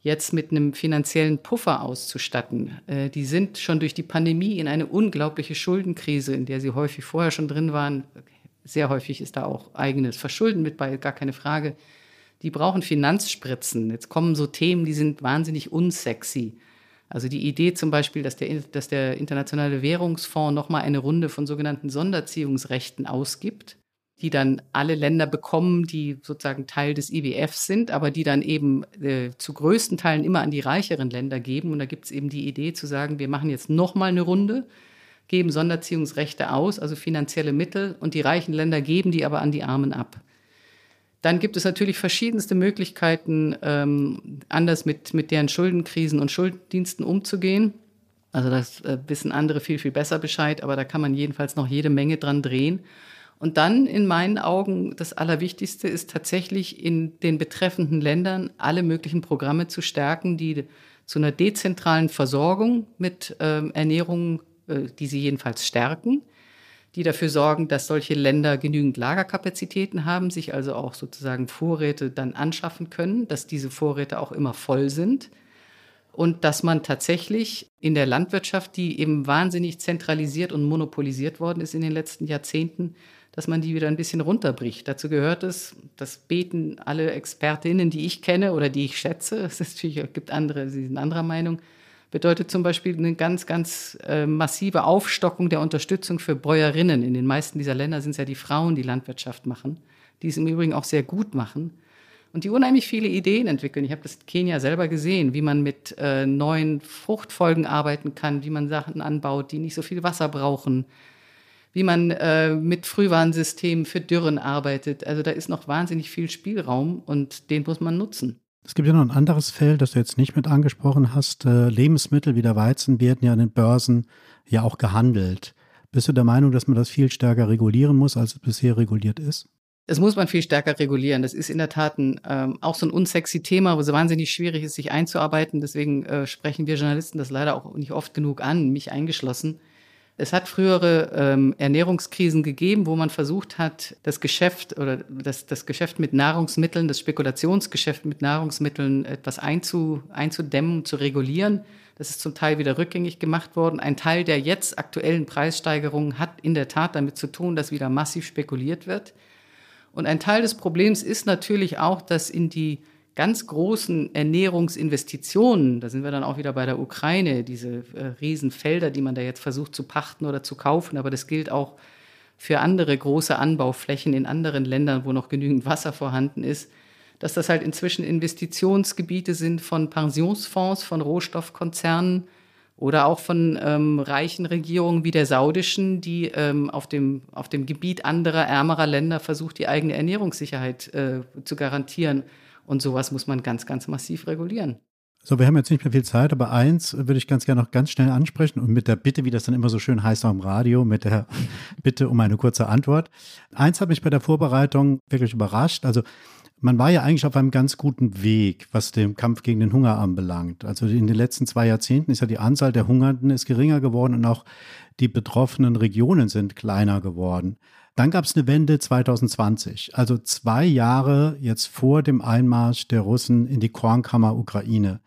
jetzt mit einem finanziellen Puffer auszustatten. Äh, die sind schon durch die Pandemie in eine unglaubliche Schuldenkrise, in der sie häufig vorher schon drin waren. Sehr häufig ist da auch eigenes Verschulden mit bei, gar keine Frage. Die brauchen Finanzspritzen. Jetzt kommen so Themen, die sind wahnsinnig unsexy. Also die Idee zum Beispiel, dass der, dass der Internationale Währungsfonds nochmal eine Runde von sogenannten Sonderziehungsrechten ausgibt die dann alle Länder bekommen, die sozusagen Teil des IWF sind, aber die dann eben äh, zu größten Teilen immer an die reicheren Länder geben. Und da gibt es eben die Idee zu sagen, wir machen jetzt nochmal eine Runde, geben Sonderziehungsrechte aus, also finanzielle Mittel, und die reichen Länder geben die aber an die Armen ab. Dann gibt es natürlich verschiedenste Möglichkeiten, ähm, anders mit, mit deren Schuldenkrisen und Schulddiensten umzugehen. Also das äh, wissen andere viel, viel besser Bescheid, aber da kann man jedenfalls noch jede Menge dran drehen. Und dann in meinen Augen das Allerwichtigste ist tatsächlich in den betreffenden Ländern alle möglichen Programme zu stärken, die zu einer dezentralen Versorgung mit ähm, Ernährung, äh, die sie jedenfalls stärken, die dafür sorgen, dass solche Länder genügend Lagerkapazitäten haben, sich also auch sozusagen Vorräte dann anschaffen können, dass diese Vorräte auch immer voll sind. Und dass man tatsächlich in der Landwirtschaft, die eben wahnsinnig zentralisiert und monopolisiert worden ist in den letzten Jahrzehnten, dass man die wieder ein bisschen runterbricht. Dazu gehört es, das beten alle Expertinnen, die ich kenne oder die ich schätze, es gibt andere, sie sind anderer Meinung, bedeutet zum Beispiel eine ganz, ganz äh, massive Aufstockung der Unterstützung für Bäuerinnen. In den meisten dieser Länder sind es ja die Frauen, die Landwirtschaft machen, die es im Übrigen auch sehr gut machen. Und die unheimlich viele Ideen entwickeln. Ich habe das in Kenia selber gesehen, wie man mit äh, neuen Fruchtfolgen arbeiten kann, wie man Sachen anbaut, die nicht so viel Wasser brauchen, wie man äh, mit Frühwarnsystemen für Dürren arbeitet. Also da ist noch wahnsinnig viel Spielraum und den muss man nutzen. Es gibt ja noch ein anderes Feld, das du jetzt nicht mit angesprochen hast. Äh, Lebensmittel wie der Weizen werden ja an den Börsen ja auch gehandelt. Bist du der Meinung, dass man das viel stärker regulieren muss, als es bisher reguliert ist? Das muss man viel stärker regulieren. Das ist in der Tat ein, ähm, auch so ein unsexy Thema, wo es wahnsinnig schwierig ist, sich einzuarbeiten. Deswegen äh, sprechen wir Journalisten das leider auch nicht oft genug an, mich eingeschlossen. Es hat frühere ähm, Ernährungskrisen gegeben, wo man versucht hat, das Geschäft oder das, das Geschäft mit Nahrungsmitteln, das Spekulationsgeschäft mit Nahrungsmitteln etwas einzu, einzudämmen, zu regulieren. Das ist zum Teil wieder rückgängig gemacht worden. Ein Teil der jetzt aktuellen Preissteigerungen hat in der Tat damit zu tun, dass wieder massiv spekuliert wird. Und ein Teil des Problems ist natürlich auch, dass in die ganz großen Ernährungsinvestitionen, da sind wir dann auch wieder bei der Ukraine, diese äh, Riesenfelder, die man da jetzt versucht zu pachten oder zu kaufen, aber das gilt auch für andere große Anbauflächen in anderen Ländern, wo noch genügend Wasser vorhanden ist, dass das halt inzwischen Investitionsgebiete sind von Pensionsfonds, von Rohstoffkonzernen oder auch von ähm, reichen Regierungen wie der saudischen, die ähm, auf, dem, auf dem Gebiet anderer, ärmerer Länder versucht, die eigene Ernährungssicherheit äh, zu garantieren. Und sowas muss man ganz, ganz massiv regulieren. So, wir haben jetzt nicht mehr viel Zeit, aber eins würde ich ganz gerne noch ganz schnell ansprechen und mit der Bitte, wie das dann immer so schön heißt am Radio, mit der Bitte um eine kurze Antwort. Eins hat mich bei der Vorbereitung wirklich überrascht. Also man war ja eigentlich auf einem ganz guten Weg, was den Kampf gegen den Hunger anbelangt. Also in den letzten zwei Jahrzehnten ist ja die Anzahl der Hungernden ist geringer geworden und auch die betroffenen Regionen sind kleiner geworden. Dann gab es eine Wende 2020, also zwei Jahre jetzt vor dem Einmarsch der Russen in die Kornkammer Ukraine.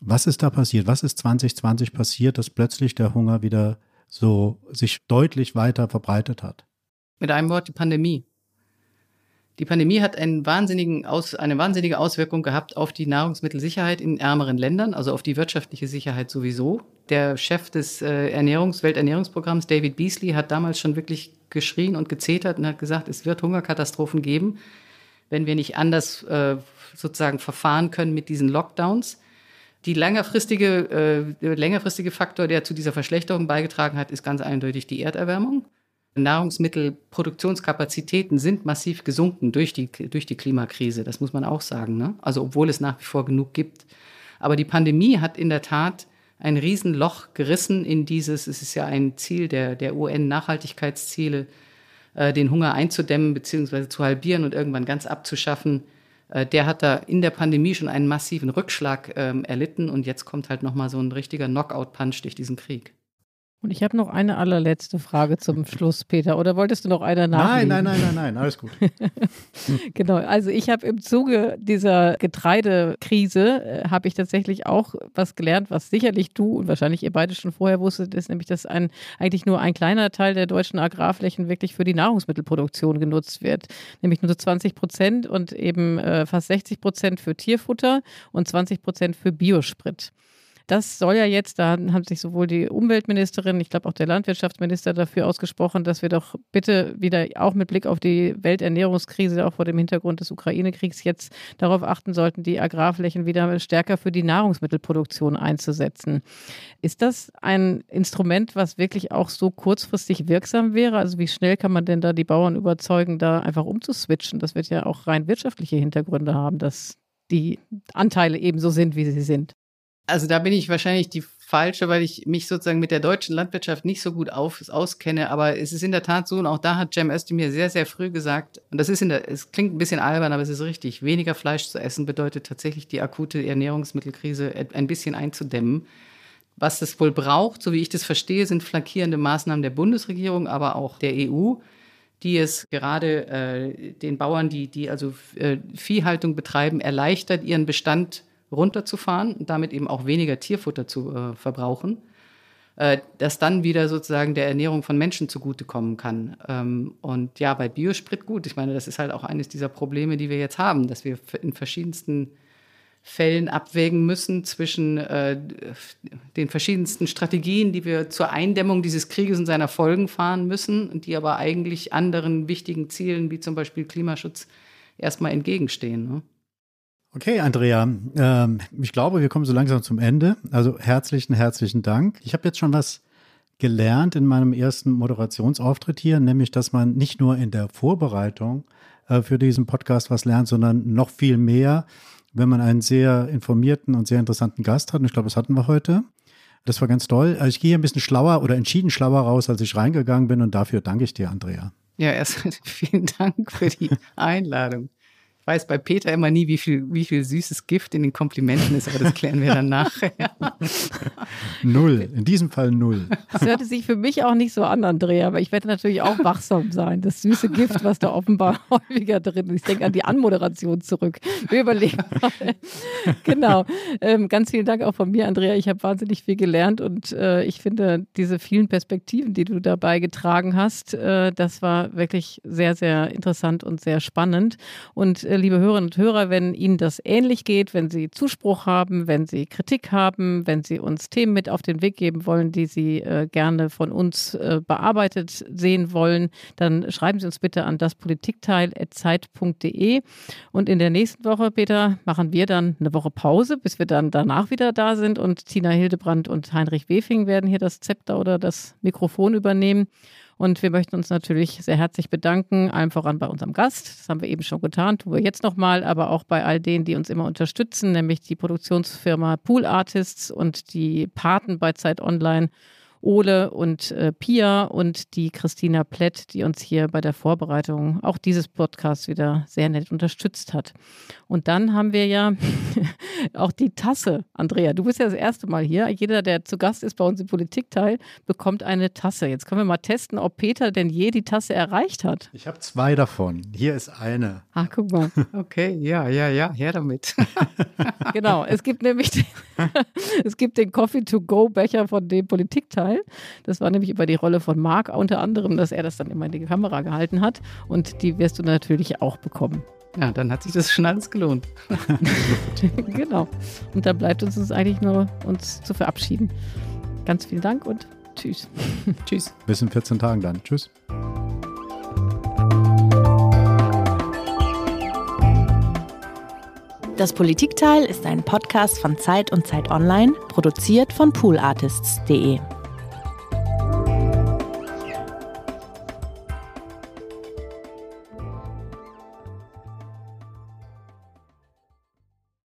Was ist da passiert? Was ist 2020 passiert, dass plötzlich der Hunger wieder so sich deutlich weiter verbreitet hat? Mit einem Wort die Pandemie. Die Pandemie hat einen wahnsinnigen Aus, eine wahnsinnige Auswirkung gehabt auf die Nahrungsmittelsicherheit in ärmeren Ländern, also auf die wirtschaftliche Sicherheit sowieso. Der Chef des äh, Ernährungs-, Welternährungsprogramms, David Beasley, hat damals schon wirklich geschrien und gezetert und hat gesagt, es wird Hungerkatastrophen geben, wenn wir nicht anders äh, sozusagen verfahren können mit diesen Lockdowns. Die längerfristige, äh, der längerfristige Faktor, der zu dieser Verschlechterung beigetragen hat, ist ganz eindeutig die Erderwärmung. Nahrungsmittelproduktionskapazitäten sind massiv gesunken durch die, durch die Klimakrise. Das muss man auch sagen. Ne? Also obwohl es nach wie vor genug gibt. Aber die Pandemie hat in der Tat ein Riesenloch gerissen in dieses, es ist ja ein Ziel der, der UN-Nachhaltigkeitsziele, äh, den Hunger einzudämmen bzw. zu halbieren und irgendwann ganz abzuschaffen. Äh, der hat da in der Pandemie schon einen massiven Rückschlag ähm, erlitten und jetzt kommt halt nochmal so ein richtiger Knockout-Punch durch diesen Krieg. Und ich habe noch eine allerletzte Frage zum Schluss, Peter. Oder wolltest du noch eine nachlegen? Nein, nein, nein, nein, nein, alles gut. genau, also ich habe im Zuge dieser Getreidekrise, äh, habe ich tatsächlich auch was gelernt, was sicherlich du und wahrscheinlich ihr beide schon vorher wusstet, ist nämlich, dass ein, eigentlich nur ein kleiner Teil der deutschen Agrarflächen wirklich für die Nahrungsmittelproduktion genutzt wird. Nämlich nur so 20 Prozent und eben äh, fast 60 Prozent für Tierfutter und 20 Prozent für Biosprit. Das soll ja jetzt, da haben sich sowohl die Umweltministerin, ich glaube auch der Landwirtschaftsminister dafür ausgesprochen, dass wir doch bitte wieder auch mit Blick auf die Welternährungskrise, auch vor dem Hintergrund des Ukraine-Kriegs, jetzt darauf achten sollten, die Agrarflächen wieder stärker für die Nahrungsmittelproduktion einzusetzen. Ist das ein Instrument, was wirklich auch so kurzfristig wirksam wäre? Also wie schnell kann man denn da die Bauern überzeugen, da einfach umzuswitchen? Das wird ja auch rein wirtschaftliche Hintergründe haben, dass die Anteile eben so sind, wie sie sind. Also da bin ich wahrscheinlich die falsche, weil ich mich sozusagen mit der deutschen Landwirtschaft nicht so gut auf, auskenne. Aber es ist in der Tat so, und auch da hat Cem Özdemir sehr, sehr früh gesagt, und das ist in der, es klingt ein bisschen albern, aber es ist richtig, weniger Fleisch zu essen bedeutet tatsächlich die akute Ernährungsmittelkrise ein bisschen einzudämmen. Was es wohl braucht, so wie ich das verstehe, sind flankierende Maßnahmen der Bundesregierung, aber auch der EU, die es gerade äh, den Bauern, die, die also äh, Viehhaltung betreiben, erleichtert, ihren Bestand runterzufahren und damit eben auch weniger Tierfutter zu äh, verbrauchen, äh, das dann wieder sozusagen der Ernährung von Menschen zugutekommen kann. Ähm, und ja, bei Biosprit gut. Ich meine, das ist halt auch eines dieser Probleme, die wir jetzt haben, dass wir in verschiedensten Fällen abwägen müssen zwischen äh, den verschiedensten Strategien, die wir zur Eindämmung dieses Krieges und seiner Folgen fahren müssen und die aber eigentlich anderen wichtigen Zielen wie zum Beispiel Klimaschutz erstmal entgegenstehen. Ne? Okay, Andrea, ähm, ich glaube, wir kommen so langsam zum Ende. Also herzlichen, herzlichen Dank. Ich habe jetzt schon was gelernt in meinem ersten Moderationsauftritt hier, nämlich, dass man nicht nur in der Vorbereitung äh, für diesen Podcast was lernt, sondern noch viel mehr wenn man einen sehr informierten und sehr interessanten Gast hat. Und ich glaube, das hatten wir heute. Das war ganz toll. Also ich gehe ein bisschen schlauer oder entschieden schlauer raus, als ich reingegangen bin. Und dafür danke ich dir, Andrea. Ja, erst vielen Dank für die Einladung weiß bei Peter immer nie, wie viel, wie viel süßes Gift in den Komplimenten ist, aber das klären wir dann nachher. null, in diesem Fall null. Das hörte sich für mich auch nicht so an, Andrea, aber ich werde natürlich auch wachsam sein. Das süße Gift, was da offenbar häufiger drin ist. Ich denke an die Anmoderation zurück. Wir überlegen mal. Genau. Ähm, ganz vielen Dank auch von mir, Andrea. Ich habe wahnsinnig viel gelernt und äh, ich finde diese vielen Perspektiven, die du dabei getragen hast, äh, das war wirklich sehr, sehr interessant und sehr spannend. Und äh, liebe Hörerinnen und Hörer, wenn Ihnen das ähnlich geht, wenn Sie Zuspruch haben, wenn Sie Kritik haben, wenn Sie uns Themen mit auf den Weg geben wollen, die Sie äh, gerne von uns äh, bearbeitet sehen wollen, dann schreiben Sie uns bitte an daspolitikteil.zeit.de. Und in der nächsten Woche, Peter, machen wir dann eine Woche Pause, bis wir dann danach wieder da sind und Tina Hildebrand und Heinrich Wefing werden hier das Zepter oder das Mikrofon übernehmen. Und wir möchten uns natürlich sehr herzlich bedanken, allen voran bei unserem Gast. Das haben wir eben schon getan, tun wir jetzt nochmal, aber auch bei all denen, die uns immer unterstützen, nämlich die Produktionsfirma Pool Artists und die Paten bei Zeit Online Ole und äh, Pia und die Christina Plett, die uns hier bei der Vorbereitung auch dieses Podcasts wieder sehr nett unterstützt hat. Und dann haben wir ja auch die Tasse. Andrea, du bist ja das erste Mal hier. Jeder, der zu Gast ist bei uns im Politikteil, bekommt eine Tasse. Jetzt können wir mal testen, ob Peter denn je die Tasse erreicht hat. Ich habe zwei davon. Hier ist eine. Ach, guck mal. Okay, ja, ja, ja, her damit. genau, es gibt nämlich den, es gibt den Coffee-to-Go-Becher von dem Politikteil. Teil. Das war nämlich über die Rolle von Marc unter anderem, dass er das dann immer in die Kamera gehalten hat. Und die wirst du natürlich auch bekommen. Ja, dann hat sich das schon alles gelohnt. genau. Und da bleibt uns, uns eigentlich nur, uns zu verabschieden. Ganz vielen Dank und tschüss. tschüss. Bis in 14 Tagen dann. Tschüss. Das Politikteil ist ein Podcast von Zeit und Zeit Online, produziert von poolartists.de.